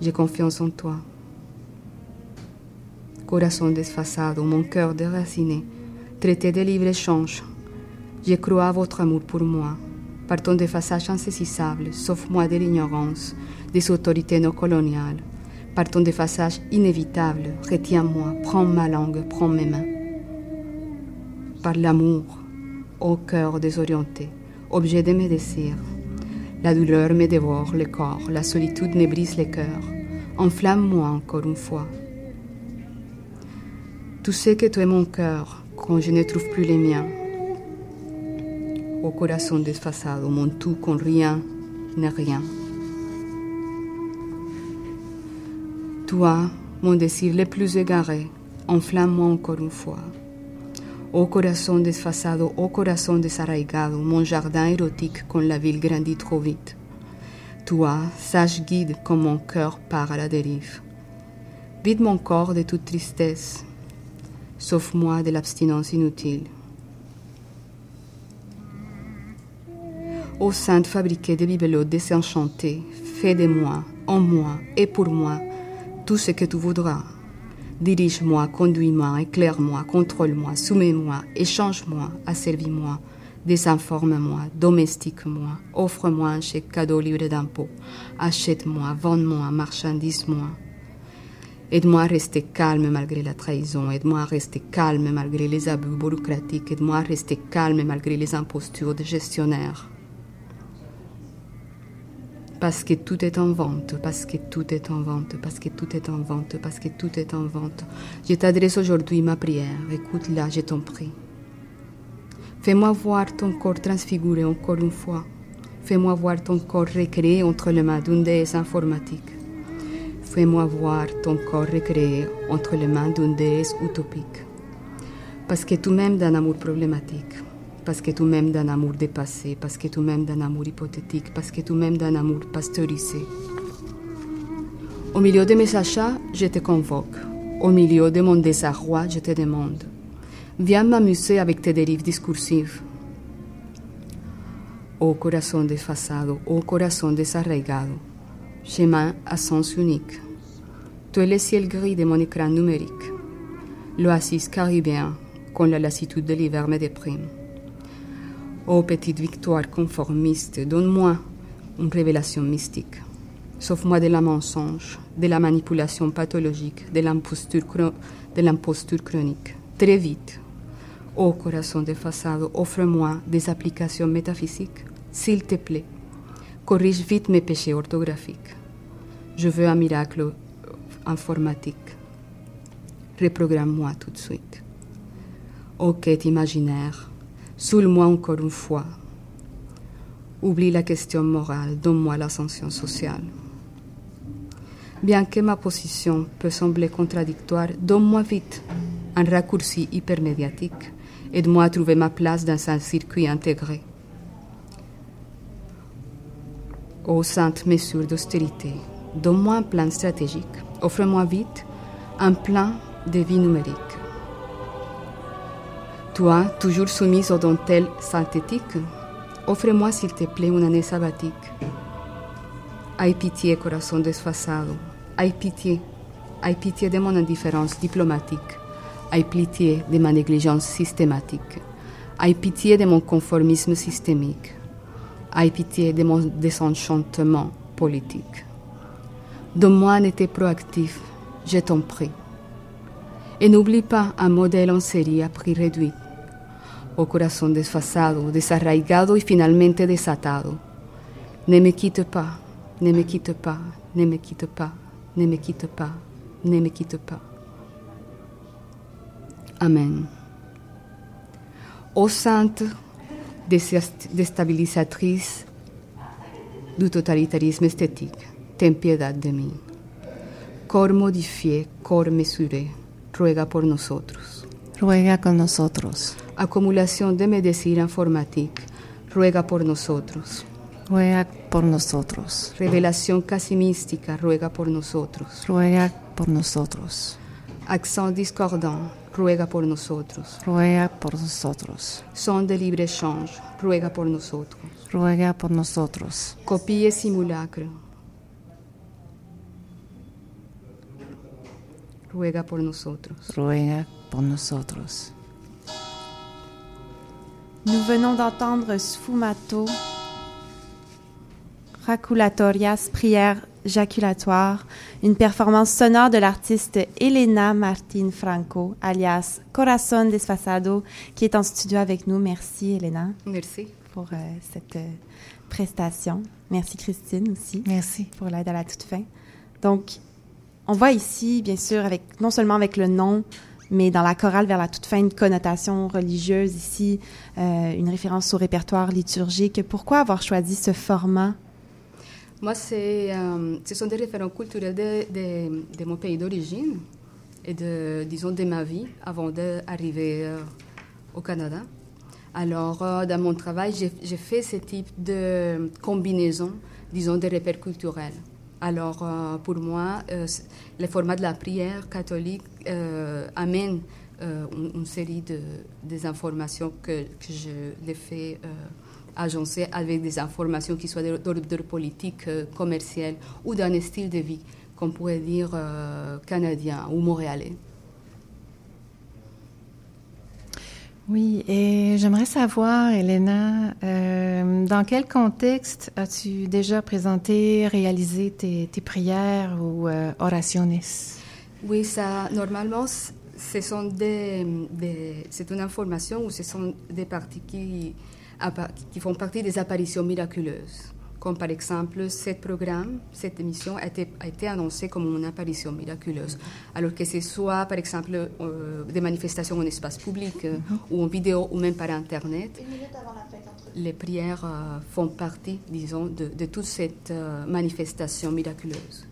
J'ai confiance en toi. Corazon desfasado, mon cœur déraciné, traité de libre-échange, je crois à votre amour pour moi. Par ton défaçage insaisissable, sauve-moi de l'ignorance des autorités non coloniales. Par ton défaçage inévitable, retiens-moi, prends ma langue, prends mes mains. Par l'amour, ô cœur désorienté, objet de mes désirs, la douleur me dévore le corps, la solitude me brise le cœur. Enflamme-moi encore une fois. Tu sais que tu es mon cœur quand je ne trouve plus les miens. Au corazon desfasado, mon tout quand rien n'est rien. Toi, mon désir le plus égaré, enflamme-moi encore une fois. Au corazon desfasado, au corazon desarraigado, mon jardin érotique quand la ville grandit trop vite. Toi, sage guide quand mon cœur part à la dérive. Vide mon corps de toute tristesse, sauf moi de l'abstinence inutile. Ô sainte fabriquée de bibelots désenchantés, fais de moi, en moi et pour moi, tout ce que tu voudras. Dirige-moi, conduis-moi, éclaire-moi, contrôle-moi, soumets-moi, échange-moi, asservis-moi, désinforme-moi, domestique-moi, offre-moi un chèque cadeau libre d'impôts, achète-moi, vends-moi, marchandise-moi. Aide-moi à rester calme malgré la trahison, aide-moi à rester calme malgré les abus bureaucratiques, aide-moi à rester calme malgré les impostures de gestionnaires. Parce que tout est en vente, parce que tout est en vente, parce que tout est en vente, parce que tout est en vente. Je t'adresse aujourd'hui ma prière, écoute-la, je t'en prie. Fais-moi voir ton corps transfiguré encore une fois. Fais-moi voir ton corps recréé entre les mains d'une déesse informatique. Fais-moi voir ton corps recréé entre les mains d'une déesse utopique. Parce que tu m'aimes d'un amour problématique, parce que tu m'aimes d'un amour dépassé, parce que tu m'aimes d'un amour hypothétique, parce que tu m'aimes d'un amour pasteurisé. Au milieu de mes achats, je te convoque. Au milieu de mon désarroi, je te demande. Viens m'amuser avec tes dérives discursives. Ô corazon desfasado, ô corazon desarraigado, chemin à sens unique. Tu es le ciel gris de mon écran numérique, l'oasis caribéen quand la lassitude de l'hiver me déprime. Ô petite victoire conformiste, donne-moi une révélation mystique. Sauve-moi de la mensonge, de la manipulation pathologique, de l'imposture, chronique. Très vite, ô corazon desfasado, offre-moi des applications métaphysiques, s'il te plaît. Corrige vite mes péchés orthographiques. Je veux un miracle informatique. Reprogramme-moi tout de suite. Ô quête imaginaire, saoule-moi encore une fois. Oublie la question morale, donne-moi l'ascension sociale. Bien que ma position peut sembler contradictoire, donne-moi vite un raccourci hypermédiatique. Aide-moi à trouver ma place dans un circuit intégré. Ô sainte mesure d'austérité, donne-moi un plan stratégique. Offre-moi vite un plan de vie numérique. Toi, toujours soumise aux dentelles synthétiques, offre-moi s'il te plaît une année sabbatique. Aie pitié, corazon desfasado. Aie pitié. Aie pitié de mon indifférence diplomatique. Aie pitié de ma négligence systématique. Aie pitié de mon conformisme systémique. Aie pitié de mon désenchantement politique. Donne-moi un été proactif, je t'en prie. Et n'oublie pas un modèle en série à prix réduit. Au corazon desfasado, desarraigado y finalmente desatado. Ne me quitte pas, ne me quitte pas, ne me quitte pas, ne me quitte pas, ne me quitte pas. Amen. Ô sainte déstabilisatrice du totalitarisme esthétique, ten piedad de mí. Corps modifié, corps mesuré, ruega por nosotros. Ruega con nosotros. Acumulación de medicina informatique, ruega por nosotros. Ruega por nosotros. Revelación casi mística, ruega por nosotros. Ruega por nosotros. Accent discordant, ruega por nosotros. Ruega por nosotros. Son de libre échange, ruega por nosotros. Ruega por nosotros. Copie et simulacre. Ruega por nosotros. Ruega por nosotros. Nous venons d'entendre Sfumato, Raculatorias, prière jaculatoire, une performance sonore de l'artiste Elena Martin Franco, alias Corazon Desfasado, qui est en studio avec nous. Merci, Elena. Merci. Pour euh, cette euh, prestation. Merci, Christine, aussi. Merci. Pour l'aide à la toute fin. Donc, on voit ici, bien sûr, avec non seulement avec le nom, mais dans la chorale vers la toute fin, une connotation religieuse ici, euh, une référence au répertoire liturgique. Pourquoi avoir choisi ce format? Moi, c'est, euh, ce sont des références culturelles de, mon pays d'origine et de, disons, de ma vie avant d'arriver euh, au Canada. Alors, dans mon travail, j'ai fait ce type de combinaison, disons, de repères culturels. Alors, euh, pour moi, euh, le format de la prière catholique euh, amène une, série de des informations que, que je les fais agencer avec des informations qui soient d'ordre politique, commercial ou d'un style de vie, qu'on pourrait dire canadien ou montréalais. Oui, et j'aimerais savoir, Elena, euh, dans quel contexte as-tu déjà présenté, réalisé tes, prières ou euh, oraciones? Oui, ça, normalement, ce sont des, c'est une information ou ce sont des parties qui font partie des apparitions miraculeuses comme par exemple ce programme, cette émission a été, a été annoncée comme une apparition miraculeuse. Alors que ce soit par exemple euh, des manifestations en espace public euh, mhm. ou en vidéo ou même par Internet, les prières euh, font partie, disons, de, de toute cette manifestation miraculeuse.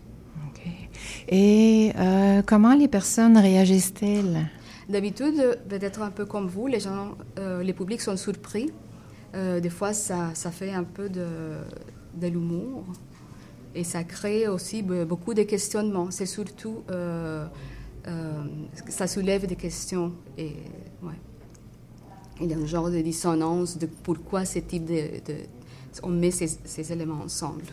Et comment les personnes réagissent-elles? D'habitude, peut-être un peu comme vous, les gens, les publics sont surpris. des fois, ça, ça fait un peu de, de l'humour. Et ça crée aussi beaucoup de questionnements. C'est surtout, euh, euh, ça soulève des questions. Et, ouais. Il y a un genre de dissonance de pourquoi ce type de, on met ces, éléments ensemble.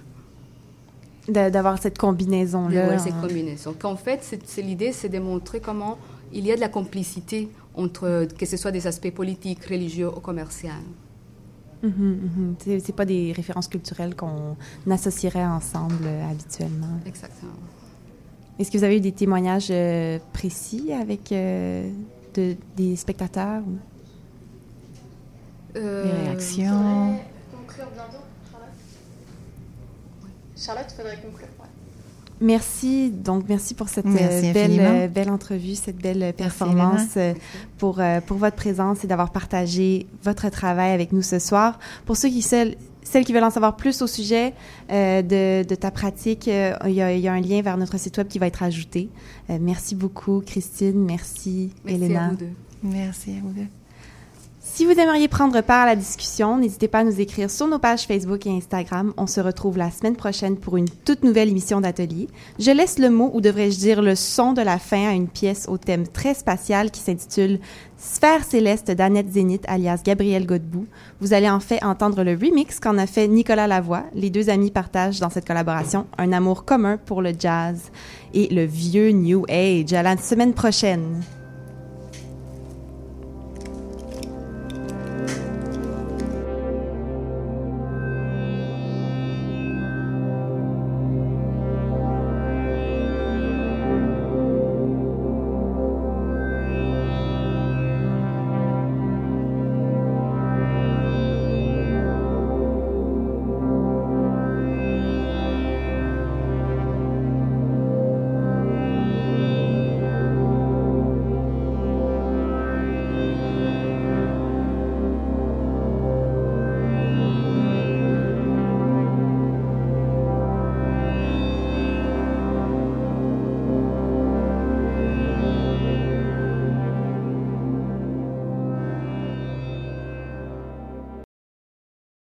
D'avoir cette combinaison-là. Oui, cette combinaison. Qu'en fait, l'idée, c'est de montrer comment il y a de la complicité entre, que ce soit des aspects politiques, religieux ou commerciaux. Mhm, mhm. C'est pas des références culturelles qu'on associerait ensemble euh, habituellement. Exactement. Est-ce que vous avez eu des témoignages euh, précis avec euh, de, des spectateurs? des réactions? conclure bientôt, Charlotte? Charlotte, il faudrait conclure. Merci. Donc, merci pour cette euh, belle, euh, belle entrevue, cette belle performance, euh, pour, pour votre présence et d'avoir partagé votre travail avec nous ce soir. Pour ceux qui, celles, celles qui veulent en savoir plus au sujet de, de, ta pratique, il y, a, il, y a, un lien vers notre site web qui va être ajouté. merci beaucoup, Christine. Merci, merci Elena. À vous deux. Merci à vous deux. Si vous aimeriez prendre part à la discussion, n'hésitez pas à nous écrire sur nos pages Facebook et Instagram. On se retrouve la semaine prochaine pour une toute nouvelle émission d'atelier. Je laisse le mot, ou devrais-je dire le son de la fin à une pièce au thème très spatial qui s'intitule Sphère céleste d'Annette Zénith alias Gabrielle Godbout. Vous allez en fait entendre le remix qu'en a fait Nicolas Lavoie. Les deux amis partagent dans cette collaboration un amour commun pour le jazz et le vieux New Age. À la semaine prochaine.